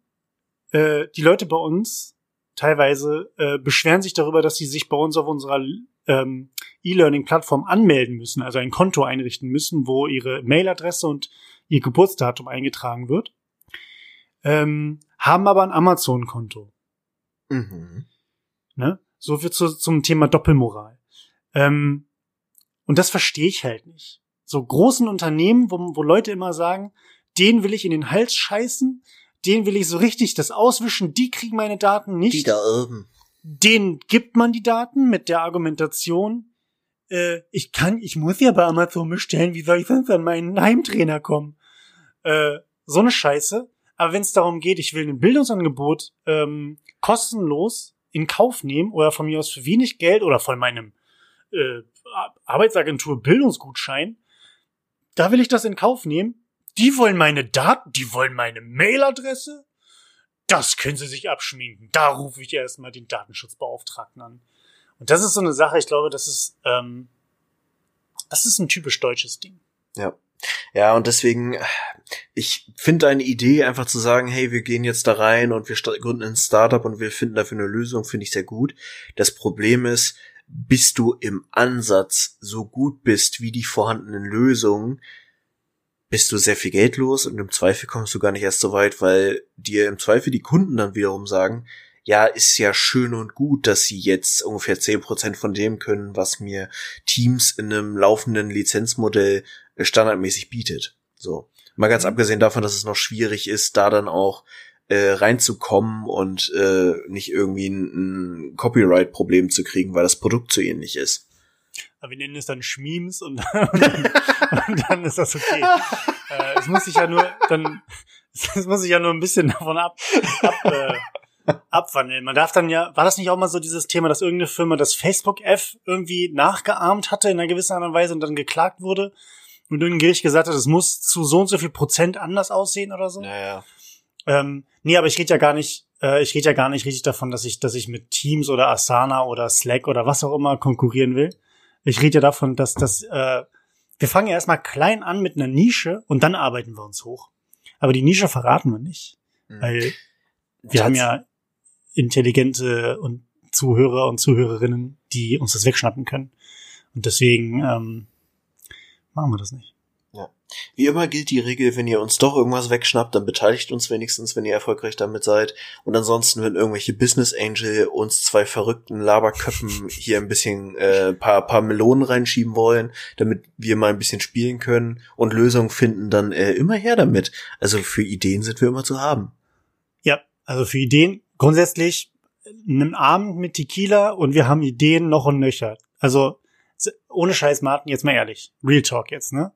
Äh, die Leute bei uns teilweise äh, beschweren sich darüber, dass sie sich bei uns auf unserer ähm, E-Learning-Plattform anmelden müssen, also ein Konto einrichten müssen, wo ihre Mailadresse und ihr Geburtsdatum eingetragen wird, ähm, haben aber ein Amazon-Konto. Mhm. Ne? So viel zu, zum Thema Doppelmoral. Ähm, und das verstehe ich halt nicht. So großen Unternehmen, wo, wo Leute immer sagen, den will ich in den Hals scheißen, den will ich so richtig das auswischen, die kriegen meine Daten nicht. Die da oben. Den gibt man die Daten mit der Argumentation, äh, ich kann, ich muss ja bei Amazon bestellen, wie soll ich sonst an meinen Heimtrainer kommen? Äh, so eine Scheiße. Aber wenn es darum geht, ich will ein Bildungsangebot ähm, kostenlos in Kauf nehmen oder von mir aus für wenig Geld oder von meinem äh, Arbeitsagentur Bildungsgutschein, da will ich das in Kauf nehmen. Die wollen meine Daten, die wollen meine Mailadresse. Das können sie sich abschminken. Da rufe ich erstmal den Datenschutzbeauftragten an. Und das ist so eine Sache, ich glaube, das ist, ähm, das ist ein typisch deutsches Ding. Ja. Ja, und deswegen, ich finde eine Idee, einfach zu sagen, hey, wir gehen jetzt da rein und wir gründen ein Startup und wir finden dafür eine Lösung, finde ich sehr gut. Das Problem ist, bis du im Ansatz so gut bist wie die vorhandenen Lösungen, bist du sehr viel Geld los und im Zweifel kommst du gar nicht erst so weit, weil dir im Zweifel die Kunden dann wiederum sagen, ja, ist ja schön und gut, dass sie jetzt ungefähr zehn Prozent von dem können, was mir Teams in einem laufenden Lizenzmodell standardmäßig bietet. So. Mal ganz mhm. abgesehen davon, dass es noch schwierig ist, da dann auch äh, reinzukommen und äh, nicht irgendwie ein, ein Copyright-Problem zu kriegen, weil das Produkt zu ähnlich ist. Aber wir nennen es dann Schmiems und, und, dann, und dann ist das okay. äh, es muss sich ja nur dann es muss sich ja nur ein bisschen davon ab, ab äh, abwandeln. Man darf dann ja, war das nicht auch mal so dieses Thema, dass irgendeine Firma das Facebook-F irgendwie nachgeahmt hatte in einer gewissen Art und Weise und dann geklagt wurde? und irgendein Gericht gesagt hat, es muss zu so und so viel Prozent anders aussehen oder so. Naja. Ähm, nee, aber ich rede ja gar nicht, äh, ich rede ja gar nicht richtig davon, dass ich, dass ich mit Teams oder Asana oder Slack oder was auch immer konkurrieren will. Ich rede ja davon, dass dass äh, wir fangen ja erstmal klein an mit einer Nische und dann arbeiten wir uns hoch. Aber die Nische verraten wir nicht. Mhm. Weil wir haben ja intelligente und Zuhörer und Zuhörerinnen, die uns das wegschnappen können. Und deswegen ähm, machen wir das nicht. Ja. Wie immer gilt die Regel, wenn ihr uns doch irgendwas wegschnappt, dann beteiligt uns wenigstens, wenn ihr erfolgreich damit seid. Und ansonsten, wenn irgendwelche Business Angel uns zwei verrückten Laberköppen hier ein bisschen äh, paar, paar Melonen reinschieben wollen, damit wir mal ein bisschen spielen können und Lösungen finden, dann äh, immer her damit. Also für Ideen sind wir immer zu haben. Ja, also für Ideen grundsätzlich einen Abend mit Tequila und wir haben Ideen noch und nöcher. Also ohne Scheiß, Martin, jetzt mal ehrlich. Real Talk jetzt, ne?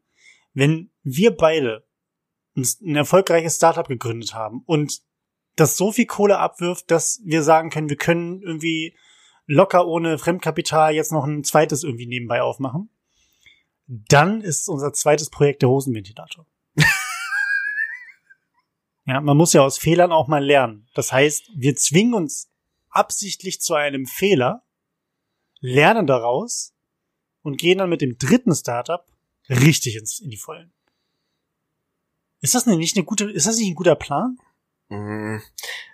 Wenn wir beide ein erfolgreiches Startup gegründet haben und das so viel Kohle abwirft, dass wir sagen können, wir können irgendwie locker ohne Fremdkapital jetzt noch ein zweites irgendwie nebenbei aufmachen, dann ist unser zweites Projekt der Hosenventilator. ja, man muss ja aus Fehlern auch mal lernen. Das heißt, wir zwingen uns absichtlich zu einem Fehler, lernen daraus und gehen dann mit dem dritten Startup richtig ins, in die Vollen. Ist das nicht eine gute, ist das nicht ein guter Plan? Mm,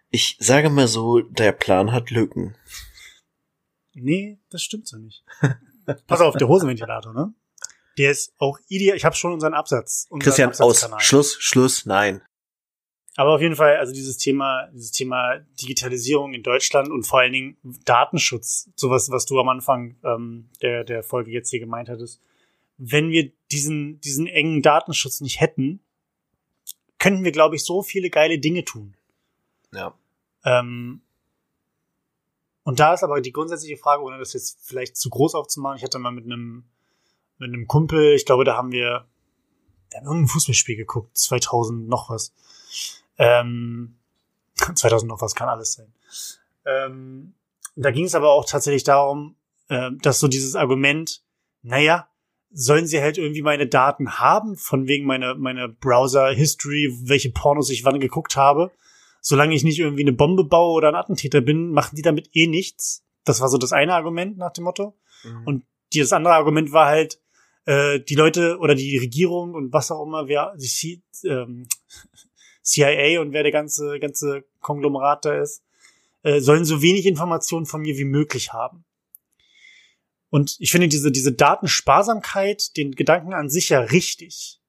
ich sage mal so, der Plan hat Lücken. Nee, das stimmt so nicht. Pass auf, der Hosenventilator, ne? Der ist auch ideal. Ich habe schon unseren Absatz. Unseren Christian, aus. Schluss, Schluss, nein. Aber auf jeden Fall, also dieses Thema, dieses Thema Digitalisierung in Deutschland und vor allen Dingen Datenschutz, sowas, was du am Anfang ähm, der, der Folge jetzt hier gemeint hattest, wenn wir diesen, diesen engen Datenschutz nicht hätten, könnten wir, glaube ich, so viele geile Dinge tun. Ja. Ähm, und da ist aber die grundsätzliche Frage, ohne das jetzt vielleicht zu groß aufzumachen, ich hatte mal mit einem, mit einem Kumpel, ich glaube, da haben wir, wir haben irgendein Fußballspiel geguckt, 2000 noch was. Ähm, 2000 noch was kann alles sein. Ähm, da ging es aber auch tatsächlich darum, äh, dass so dieses Argument, naja, sollen sie halt irgendwie meine Daten haben, von wegen meiner, meiner Browser-History, welche Pornos ich wann geguckt habe. Solange ich nicht irgendwie eine Bombe baue oder ein Attentäter bin, machen die damit eh nichts. Das war so das eine Argument nach dem Motto. Mhm. Und das andere Argument war halt, äh, die Leute oder die Regierung und was auch immer, wer, die C, ähm, CIA und wer der ganze, ganze Konglomerat da ist, äh, sollen so wenig Informationen von mir wie möglich haben. Und ich finde diese, diese Datensparsamkeit, den Gedanken an sich ja richtig.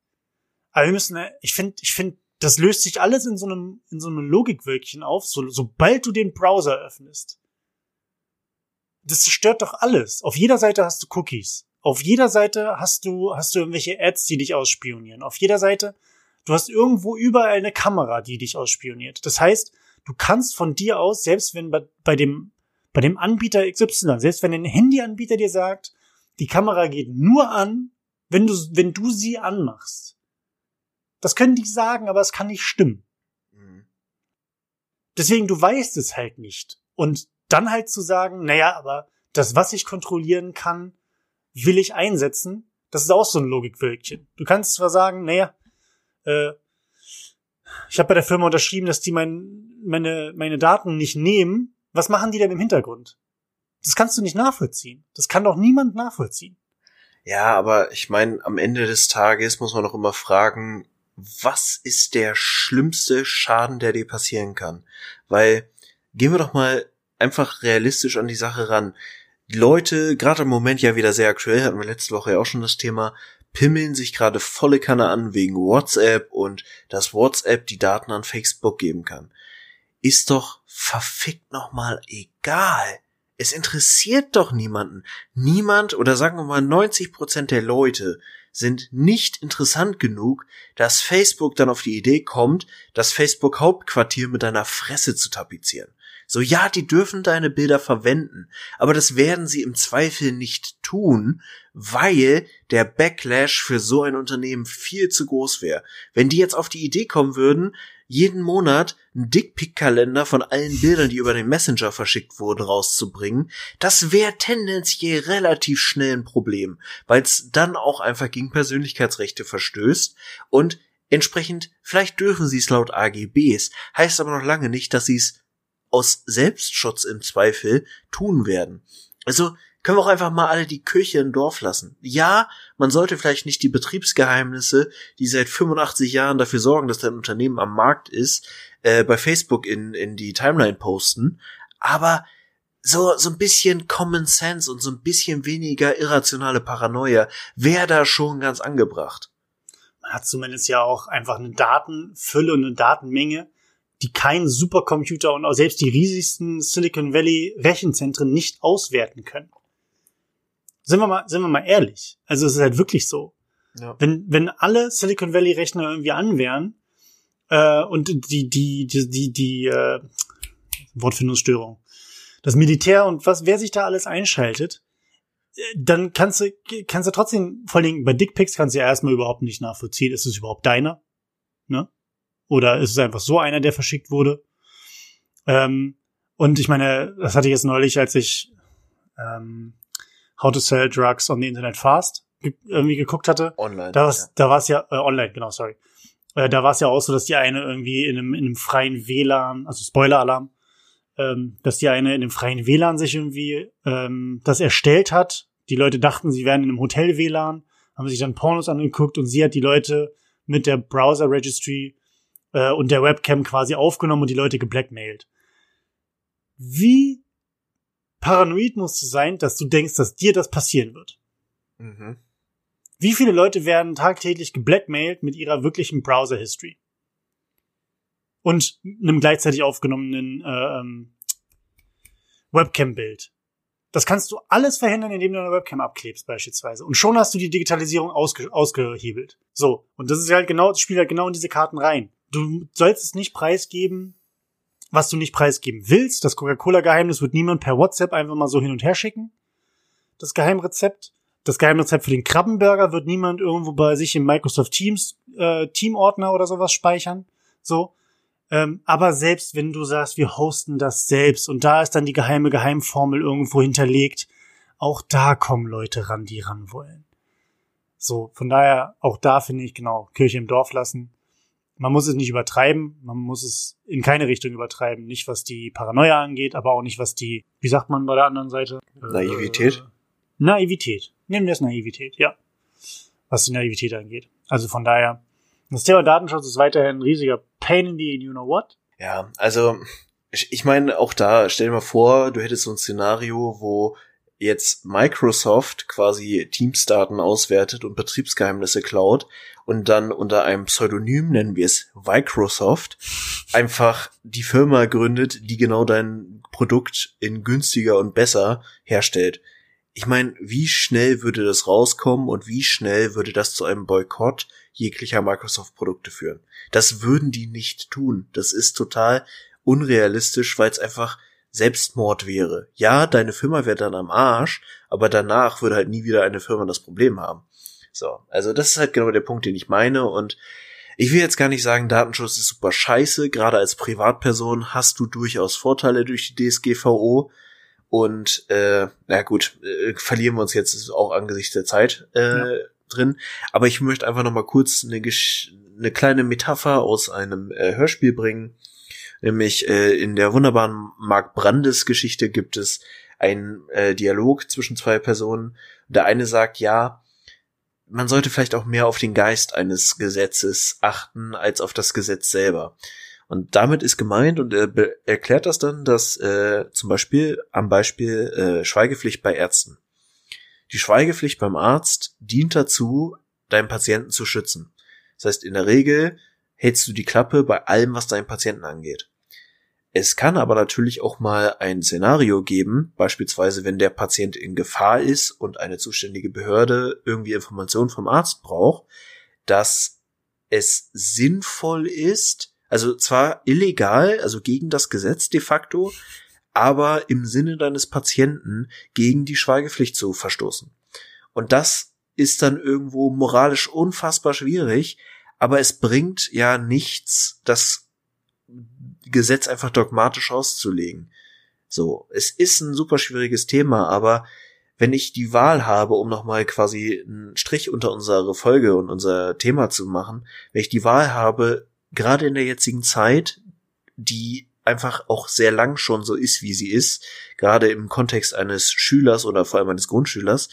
Aber wir müssen, ich finde, ich finde, das löst sich alles in so einem, in so einem Logikwölkchen auf, so, sobald du den Browser öffnest. Das zerstört doch alles. Auf jeder Seite hast du Cookies. Auf jeder Seite hast du, hast du irgendwelche Ads, die dich ausspionieren. Auf jeder Seite, du hast irgendwo überall eine Kamera, die dich ausspioniert. Das heißt, du kannst von dir aus, selbst wenn bei, bei dem bei dem Anbieter XY, selbst wenn ein Handyanbieter dir sagt, die Kamera geht nur an, wenn du, wenn du sie anmachst. Das können die sagen, aber es kann nicht stimmen. Mhm. Deswegen, du weißt es halt nicht. Und dann halt zu sagen, naja, aber das, was ich kontrollieren kann, will ich einsetzen, das ist auch so ein Logikwölkchen. Du kannst zwar sagen, naja, äh, ich habe bei der Firma unterschrieben, dass die mein, meine, meine Daten nicht nehmen, was machen die denn im Hintergrund? Das kannst du nicht nachvollziehen. Das kann doch niemand nachvollziehen. Ja, aber ich meine, am Ende des Tages muss man doch immer fragen, was ist der schlimmste Schaden, der dir passieren kann? Weil, gehen wir doch mal einfach realistisch an die Sache ran. Die Leute, gerade im Moment ja wieder sehr aktuell, hatten wir letzte Woche ja auch schon das Thema, pimmeln sich gerade volle Kanne an wegen WhatsApp und dass WhatsApp die Daten an Facebook geben kann ist doch verfickt nochmal egal. Es interessiert doch niemanden. Niemand oder sagen wir mal 90 Prozent der Leute sind nicht interessant genug, dass Facebook dann auf die Idee kommt, das Facebook Hauptquartier mit deiner Fresse zu tapezieren. So ja, die dürfen deine Bilder verwenden, aber das werden sie im Zweifel nicht tun, weil der Backlash für so ein Unternehmen viel zu groß wäre. Wenn die jetzt auf die Idee kommen würden, jeden Monat einen Dickpick-Kalender von allen Bildern, die über den Messenger verschickt wurden, rauszubringen, das wäre tendenziell relativ schnell ein Problem, weil es dann auch einfach gegen Persönlichkeitsrechte verstößt und entsprechend, vielleicht dürfen sie es laut AGBs, heißt aber noch lange nicht, dass sie es aus Selbstschutz im Zweifel tun werden. Also können wir auch einfach mal alle die Kirche im Dorf lassen. Ja, man sollte vielleicht nicht die Betriebsgeheimnisse, die seit 85 Jahren dafür sorgen, dass dein Unternehmen am Markt ist, äh, bei Facebook in, in die Timeline posten, aber so, so ein bisschen Common Sense und so ein bisschen weniger irrationale Paranoia wäre da schon ganz angebracht. man hat zumindest ja auch einfach eine Datenfülle und eine Datenmenge, die kein Supercomputer und auch selbst die riesigsten Silicon Valley Rechenzentren nicht auswerten können. Sind wir mal, sind wir mal ehrlich. Also es ist halt wirklich so. Ja. Wenn, wenn alle Silicon Valley Rechner irgendwie an wären, äh, und die, die, die, die, die äh, Wortfindungsstörung, das Militär und was, wer sich da alles einschaltet, äh, dann kannst du, kannst du trotzdem, vor allem bei Dickpics kannst du ja erstmal überhaupt nicht nachvollziehen, ist es überhaupt deiner? Ne? Oder ist es einfach so einer, der verschickt wurde? Ähm, und ich meine, das hatte ich jetzt neulich, als ich ähm, How to Sell Drugs on the Internet Fast irgendwie geguckt hatte. Online. Da war es ja. da war's ja äh, online, genau, sorry. Äh, da war es ja auch so, dass die eine irgendwie in einem, in einem freien WLAN, also Spoiler-Alarm, ähm, dass die eine in einem freien WLAN sich irgendwie ähm, das erstellt hat. Die Leute dachten, sie wären in einem Hotel-WLAN, haben sich dann Pornos angeguckt und sie hat die Leute mit der Browser-Registry äh, und der Webcam quasi aufgenommen und die Leute geblackmailt. Wie paranoid musst du sein, dass du denkst, dass dir das passieren wird? Mhm. Wie viele Leute werden tagtäglich geblackmailt mit ihrer wirklichen Browser-History? Und einem gleichzeitig aufgenommenen äh, ähm, Webcam-Bild. Das kannst du alles verhindern, indem du eine Webcam abklebst, beispielsweise. Und schon hast du die Digitalisierung ausge ausgehebelt. So. Und das ist halt genau, das spielt halt genau in diese Karten rein. Du sollst es nicht preisgeben, was du nicht preisgeben willst. Das Coca-Cola-Geheimnis wird niemand per WhatsApp einfach mal so hin und her schicken. Das Geheimrezept. Das Geheimrezept für den Krabbenburger wird niemand irgendwo bei sich im Microsoft Teams äh, Teamordner oder sowas speichern. So. Ähm, aber selbst wenn du sagst, wir hosten das selbst und da ist dann die geheime Geheimformel irgendwo hinterlegt, auch da kommen Leute ran, die ran wollen. So, von daher, auch da finde ich genau, Kirche im Dorf lassen man muss es nicht übertreiben, man muss es in keine Richtung übertreiben, nicht was die Paranoia angeht, aber auch nicht was die, wie sagt man bei der anderen Seite? Naivität? Äh, Naivität. Nehmen wir es Naivität, ja. Was die Naivität angeht. Also von daher, das Thema Datenschutz ist weiterhin ein riesiger Pain in the you know what. Ja, also ich, ich meine, auch da, stell dir mal vor, du hättest so ein Szenario, wo jetzt Microsoft quasi Teamsdaten auswertet und Betriebsgeheimnisse klaut und dann unter einem Pseudonym, nennen wir es Microsoft, einfach die Firma gründet, die genau dein Produkt in günstiger und besser herstellt. Ich meine, wie schnell würde das rauskommen und wie schnell würde das zu einem Boykott jeglicher Microsoft-Produkte führen? Das würden die nicht tun. Das ist total unrealistisch, weil es einfach Selbstmord wäre. Ja, deine Firma wäre dann am Arsch, aber danach würde halt nie wieder eine Firma das Problem haben. So, also das ist halt genau der Punkt, den ich meine und ich will jetzt gar nicht sagen, Datenschutz ist super scheiße. Gerade als Privatperson hast du durchaus Vorteile durch die DSGVO. Und äh, na gut, äh, verlieren wir uns jetzt auch angesichts der Zeit äh, ja. drin. Aber ich möchte einfach noch mal kurz eine, eine kleine Metapher aus einem äh, Hörspiel bringen. Nämlich äh, in der wunderbaren Mark Brandes Geschichte gibt es einen äh, Dialog zwischen zwei Personen. Der eine sagt, ja, man sollte vielleicht auch mehr auf den Geist eines Gesetzes achten als auf das Gesetz selber. Und damit ist gemeint, und er erklärt das dann, dass äh, zum Beispiel am Beispiel äh, Schweigepflicht bei Ärzten. Die Schweigepflicht beim Arzt dient dazu, deinen Patienten zu schützen. Das heißt, in der Regel hältst du die Klappe bei allem, was deinen Patienten angeht. Es kann aber natürlich auch mal ein Szenario geben, beispielsweise wenn der Patient in Gefahr ist und eine zuständige Behörde irgendwie Informationen vom Arzt braucht, dass es sinnvoll ist, also zwar illegal, also gegen das Gesetz de facto, aber im Sinne deines Patienten gegen die Schweigepflicht zu verstoßen. Und das ist dann irgendwo moralisch unfassbar schwierig, aber es bringt ja nichts, das Gesetz einfach dogmatisch auszulegen. So, es ist ein super schwieriges Thema, aber wenn ich die Wahl habe, um nochmal quasi einen Strich unter unsere Folge und unser Thema zu machen, wenn ich die Wahl habe, gerade in der jetzigen Zeit, die einfach auch sehr lang schon so ist, wie sie ist, gerade im Kontext eines Schülers oder vor allem eines Grundschülers,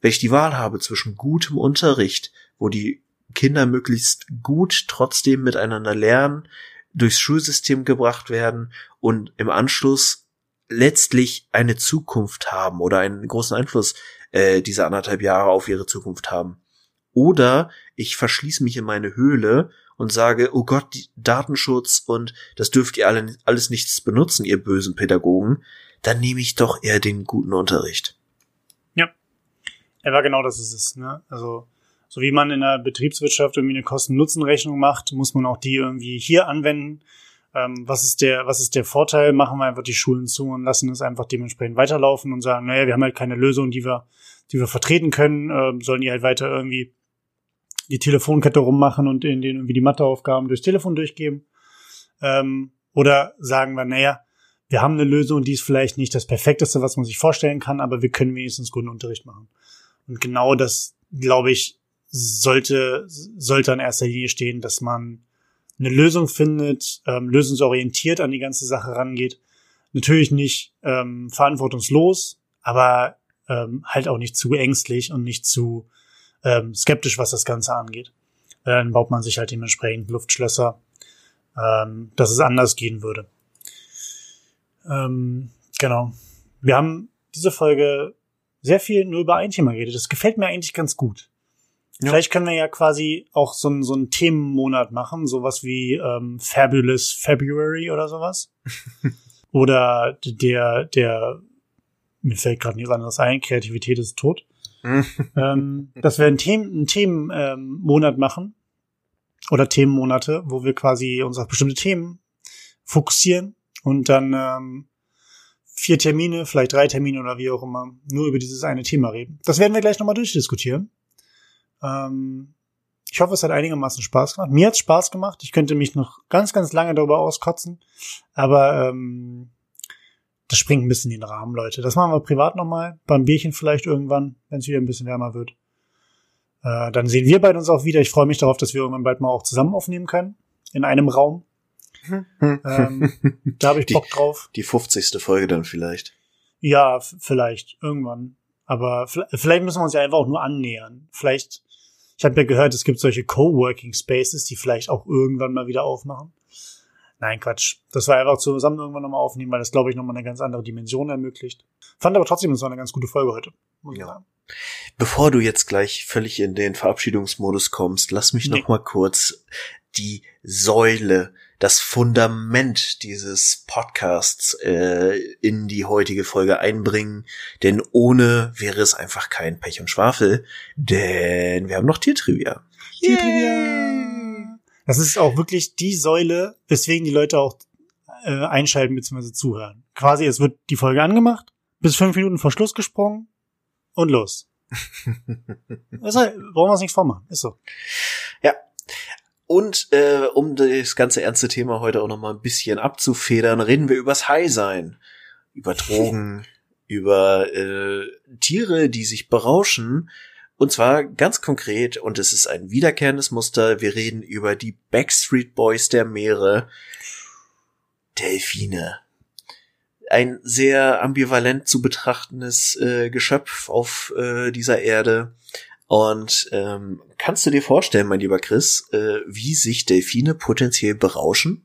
wenn ich die Wahl habe zwischen gutem Unterricht, wo die Kinder möglichst gut trotzdem miteinander lernen, durchs Schulsystem gebracht werden und im Anschluss letztlich eine Zukunft haben oder einen großen Einfluss äh, diese anderthalb Jahre auf ihre Zukunft haben. Oder ich verschließe mich in meine Höhle und sage, oh Gott, Datenschutz und das dürft ihr alle, alles nichts benutzen, ihr bösen Pädagogen, dann nehme ich doch eher den guten Unterricht. Ja. Er war genau das ist es, ne? Also, so wie man in der Betriebswirtschaft irgendwie eine Kosten-Nutzen-Rechnung macht, muss man auch die irgendwie hier anwenden. Ähm, was ist der, was ist der Vorteil? Machen wir einfach die Schulen zu und lassen es einfach dementsprechend weiterlaufen und sagen, naja, wir haben halt keine Lösung, die wir, die wir vertreten können, ähm, sollen die halt weiter irgendwie die Telefonkette rummachen und in denen irgendwie die Matheaufgaben durchs Telefon durchgeben. Ähm, oder sagen wir, naja, wir haben eine Lösung, die ist vielleicht nicht das Perfekteste, was man sich vorstellen kann, aber wir können wenigstens guten Unterricht machen. Und genau das, glaube ich, sollte, sollte an erster Linie stehen, dass man eine Lösung findet, ähm, lösungsorientiert an die ganze Sache rangeht. Natürlich nicht ähm, verantwortungslos, aber ähm, halt auch nicht zu ängstlich und nicht zu ähm, skeptisch, was das Ganze angeht. Dann baut man sich halt dementsprechend Luftschlösser, ähm, dass es anders gehen würde. Ähm, genau. Wir haben diese Folge sehr viel nur über ein Thema geredet. Das gefällt mir eigentlich ganz gut. Ja. Vielleicht können wir ja quasi auch so, ein, so einen Themenmonat machen, sowas wie ähm, Fabulous February oder sowas. oder der, der, mir fällt gerade nichts anderes ein, Kreativität ist tot. ähm, dass wir einen Themen, einen Themenmonat ähm, machen oder Themenmonate, wo wir quasi uns auf bestimmte Themen fokussieren und dann ähm, vier Termine, vielleicht drei Termine oder wie auch immer, nur über dieses eine Thema reden. Das werden wir gleich nochmal durchdiskutieren. Ähm, ich hoffe, es hat einigermaßen Spaß gemacht. Mir hat es Spaß gemacht. Ich könnte mich noch ganz, ganz lange darüber auskotzen. Aber ähm, das springt ein bisschen in den Rahmen, Leute. Das machen wir privat nochmal, beim Bierchen vielleicht irgendwann, wenn es wieder ein bisschen wärmer wird. Äh, dann sehen wir beide uns auch wieder. Ich freue mich darauf, dass wir irgendwann bald mal auch zusammen aufnehmen können. In einem Raum. ähm, da habe ich Bock drauf. Die 50. Folge dann vielleicht. Ja, vielleicht. Irgendwann. Aber vielleicht müssen wir uns ja einfach auch nur annähern. Vielleicht, ich habe ja gehört, es gibt solche Coworking Spaces, die vielleicht auch irgendwann mal wieder aufmachen. Nein, Quatsch. Das war einfach zusammen irgendwann nochmal aufnehmen, weil das, glaube ich, nochmal eine ganz andere Dimension ermöglicht. Fand aber trotzdem, es war eine ganz gute Folge heute. Ja. Bevor du jetzt gleich völlig in den Verabschiedungsmodus kommst, lass mich nee. noch mal kurz die Säule, das Fundament dieses Podcasts äh, in die heutige Folge einbringen. Denn ohne wäre es einfach kein Pech und Schwafel. Denn wir haben noch Tiertrivia. Tiertrivia! Das ist auch wirklich die Säule, weswegen die Leute auch äh, einschalten bzw. zuhören. Quasi, es wird die Folge angemacht, bis fünf Minuten vor Schluss gesprungen und los. ist halt, wollen wir uns nichts vormachen. Ist so. Ja. Und äh, um das ganze ernste Thema heute auch noch mal ein bisschen abzufedern, reden wir übers High-Sein. Über Drogen, über äh, Tiere, die sich berauschen und zwar ganz konkret, und es ist ein wiederkehrendes Muster, wir reden über die Backstreet Boys der Meere, Delfine. Ein sehr ambivalent zu betrachtendes äh, Geschöpf auf äh, dieser Erde. Und ähm, kannst du dir vorstellen, mein lieber Chris, äh, wie sich Delfine potenziell berauschen?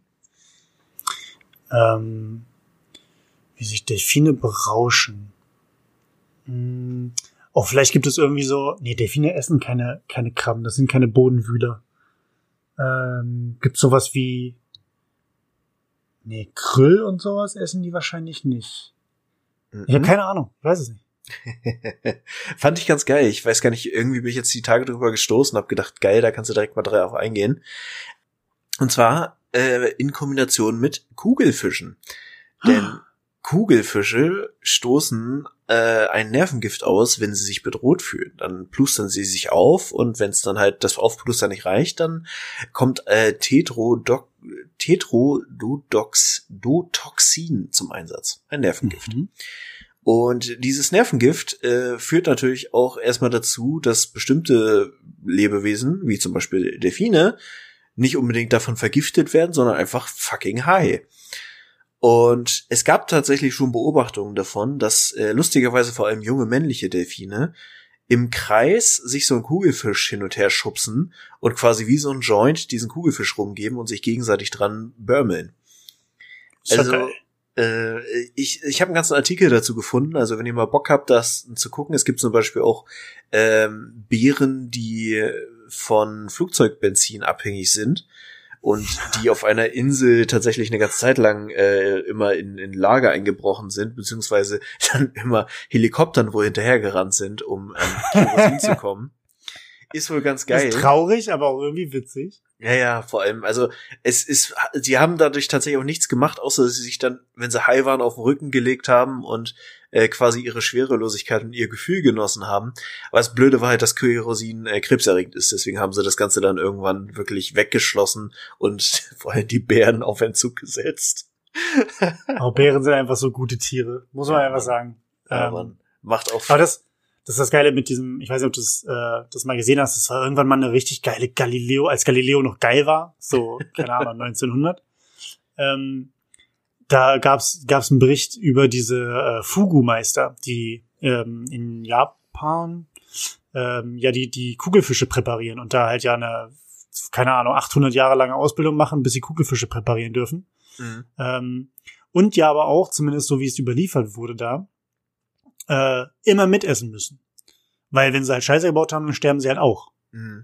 Ähm, wie sich Delfine berauschen. Hm, Oh, vielleicht gibt es irgendwie so, nee, Delfine essen keine, keine Krabben, das sind keine Bodenwühler. Ähm, gibt sowas wie, nee, Krill und sowas essen die wahrscheinlich nicht. Mhm. Ich habe keine Ahnung, ich weiß es nicht. Fand ich ganz geil. Ich weiß gar nicht, irgendwie bin ich jetzt die Tage drüber gestoßen, hab gedacht, geil, da kannst du direkt mal drauf eingehen. Und zwar äh, in Kombination mit Kugelfischen. Denn Kugelfische stoßen äh, ein Nervengift aus, wenn sie sich bedroht fühlen. Dann plustern sie sich auf und wenn es dann halt das Aufplustern nicht reicht, dann kommt äh, Tetrodoc Tetrodotoxin zum Einsatz. Ein Nervengift. Mhm. Und dieses Nervengift äh, führt natürlich auch erstmal dazu, dass bestimmte Lebewesen, wie zum Beispiel Delfine, nicht unbedingt davon vergiftet werden, sondern einfach fucking high. Und es gab tatsächlich schon Beobachtungen davon, dass äh, lustigerweise vor allem junge männliche Delfine im Kreis sich so einen Kugelfisch hin und her schubsen und quasi wie so ein Joint diesen Kugelfisch rumgeben und sich gegenseitig dran börmeln. Also äh, ich, ich habe einen ganzen Artikel dazu gefunden. Also wenn ihr mal Bock habt, das zu gucken, es gibt zum Beispiel auch ähm, Beeren, die von Flugzeugbenzin abhängig sind und die auf einer Insel tatsächlich eine ganze Zeit lang äh, immer in, in Lager eingebrochen sind, beziehungsweise dann immer Helikoptern wohl hinterhergerannt sind, um Kerosin zu kommen. Ist wohl ganz geil. Ist traurig, aber auch irgendwie witzig. Ja, ja, vor allem, also es ist, sie haben dadurch tatsächlich auch nichts gemacht, außer dass sie sich dann, wenn sie high waren, auf den Rücken gelegt haben und äh, quasi ihre Schwerelosigkeit und ihr Gefühl genossen haben. Aber das Blöde war halt, dass Kerosin äh, krebserregend ist, deswegen haben sie das Ganze dann irgendwann wirklich weggeschlossen und vor allem die Bären auf Entzug gesetzt. Aber Bären sind einfach so gute Tiere, muss man Ja, einfach sagen. Ja, Ähm, man macht auch. Aber das, das ist das Geile mit diesem, ich weiß nicht, ob du das, äh, das mal gesehen hast, das war irgendwann mal eine richtig geile Galileo, als Galileo noch geil war, so, keine Ahnung, 1900. Ähm, da gab's gab's einen Bericht über diese äh, Fugu-Meister, die ähm, in Japan ähm, ja die die Kugelfische präparieren und da halt ja eine keine Ahnung 800 Jahre lange Ausbildung machen, bis sie Kugelfische präparieren dürfen. Mhm. Ähm, und ja aber auch, zumindest so wie es überliefert wurde da, äh, immer mitessen müssen. Weil wenn sie halt Scheiße gebaut haben, dann sterben sie halt auch. Mhm.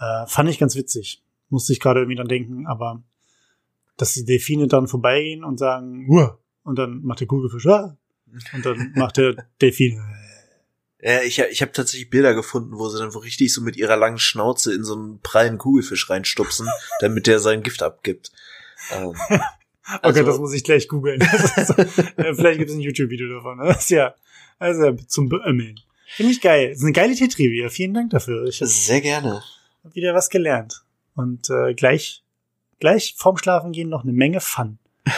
Äh, fand ich ganz witzig. Musste ich gerade irgendwie dran denken, aber dass die Delfine dann vorbeigehen und sagen, Uah! und dann macht der Kugelfisch, ah! und dann macht der Delfin, Ja, ich, ich habe tatsächlich Bilder gefunden, wo sie dann richtig so mit ihrer langen Schnauze in so einen prallen Kugelfisch reinstupsen, damit der sein Gift abgibt. Ähm, okay, Also- das muss ich gleich googeln. So- äh, Vielleicht gibt es ein YouTube-Video davon. Das ist ja, also zum Beömmeln. Finde ich geil. Das ist eine geile T-Trivia. Vielen Dank dafür. Ich habe sehr gerne. wieder was gelernt. Und äh, gleich, gleich vorm Schlafen gehen noch eine Menge Fun.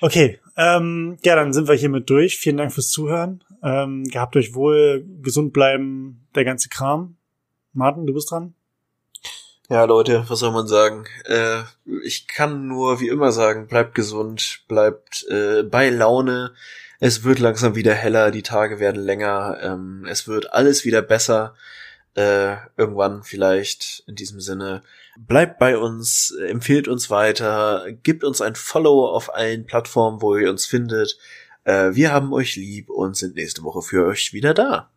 Okay, ähm, ja, dann sind wir hiermit durch. Vielen Dank fürs Zuhören. Ähm, gehabt euch wohl, gesund bleiben, der ganze Kram. Martin, du bist dran. Ja, Leute, was soll man sagen? Äh, ich kann nur wie immer sagen, bleibt gesund, bleibt äh, bei Laune. Es wird langsam wieder heller, die Tage werden länger, ähm, es wird alles wieder besser. Äh, irgendwann vielleicht in diesem Sinne. Bleibt bei uns, empfehlt uns weiter, gebt uns ein Follow auf allen Plattformen, wo ihr uns findet. Äh, wir haben euch lieb und sind nächste Woche für euch wieder da.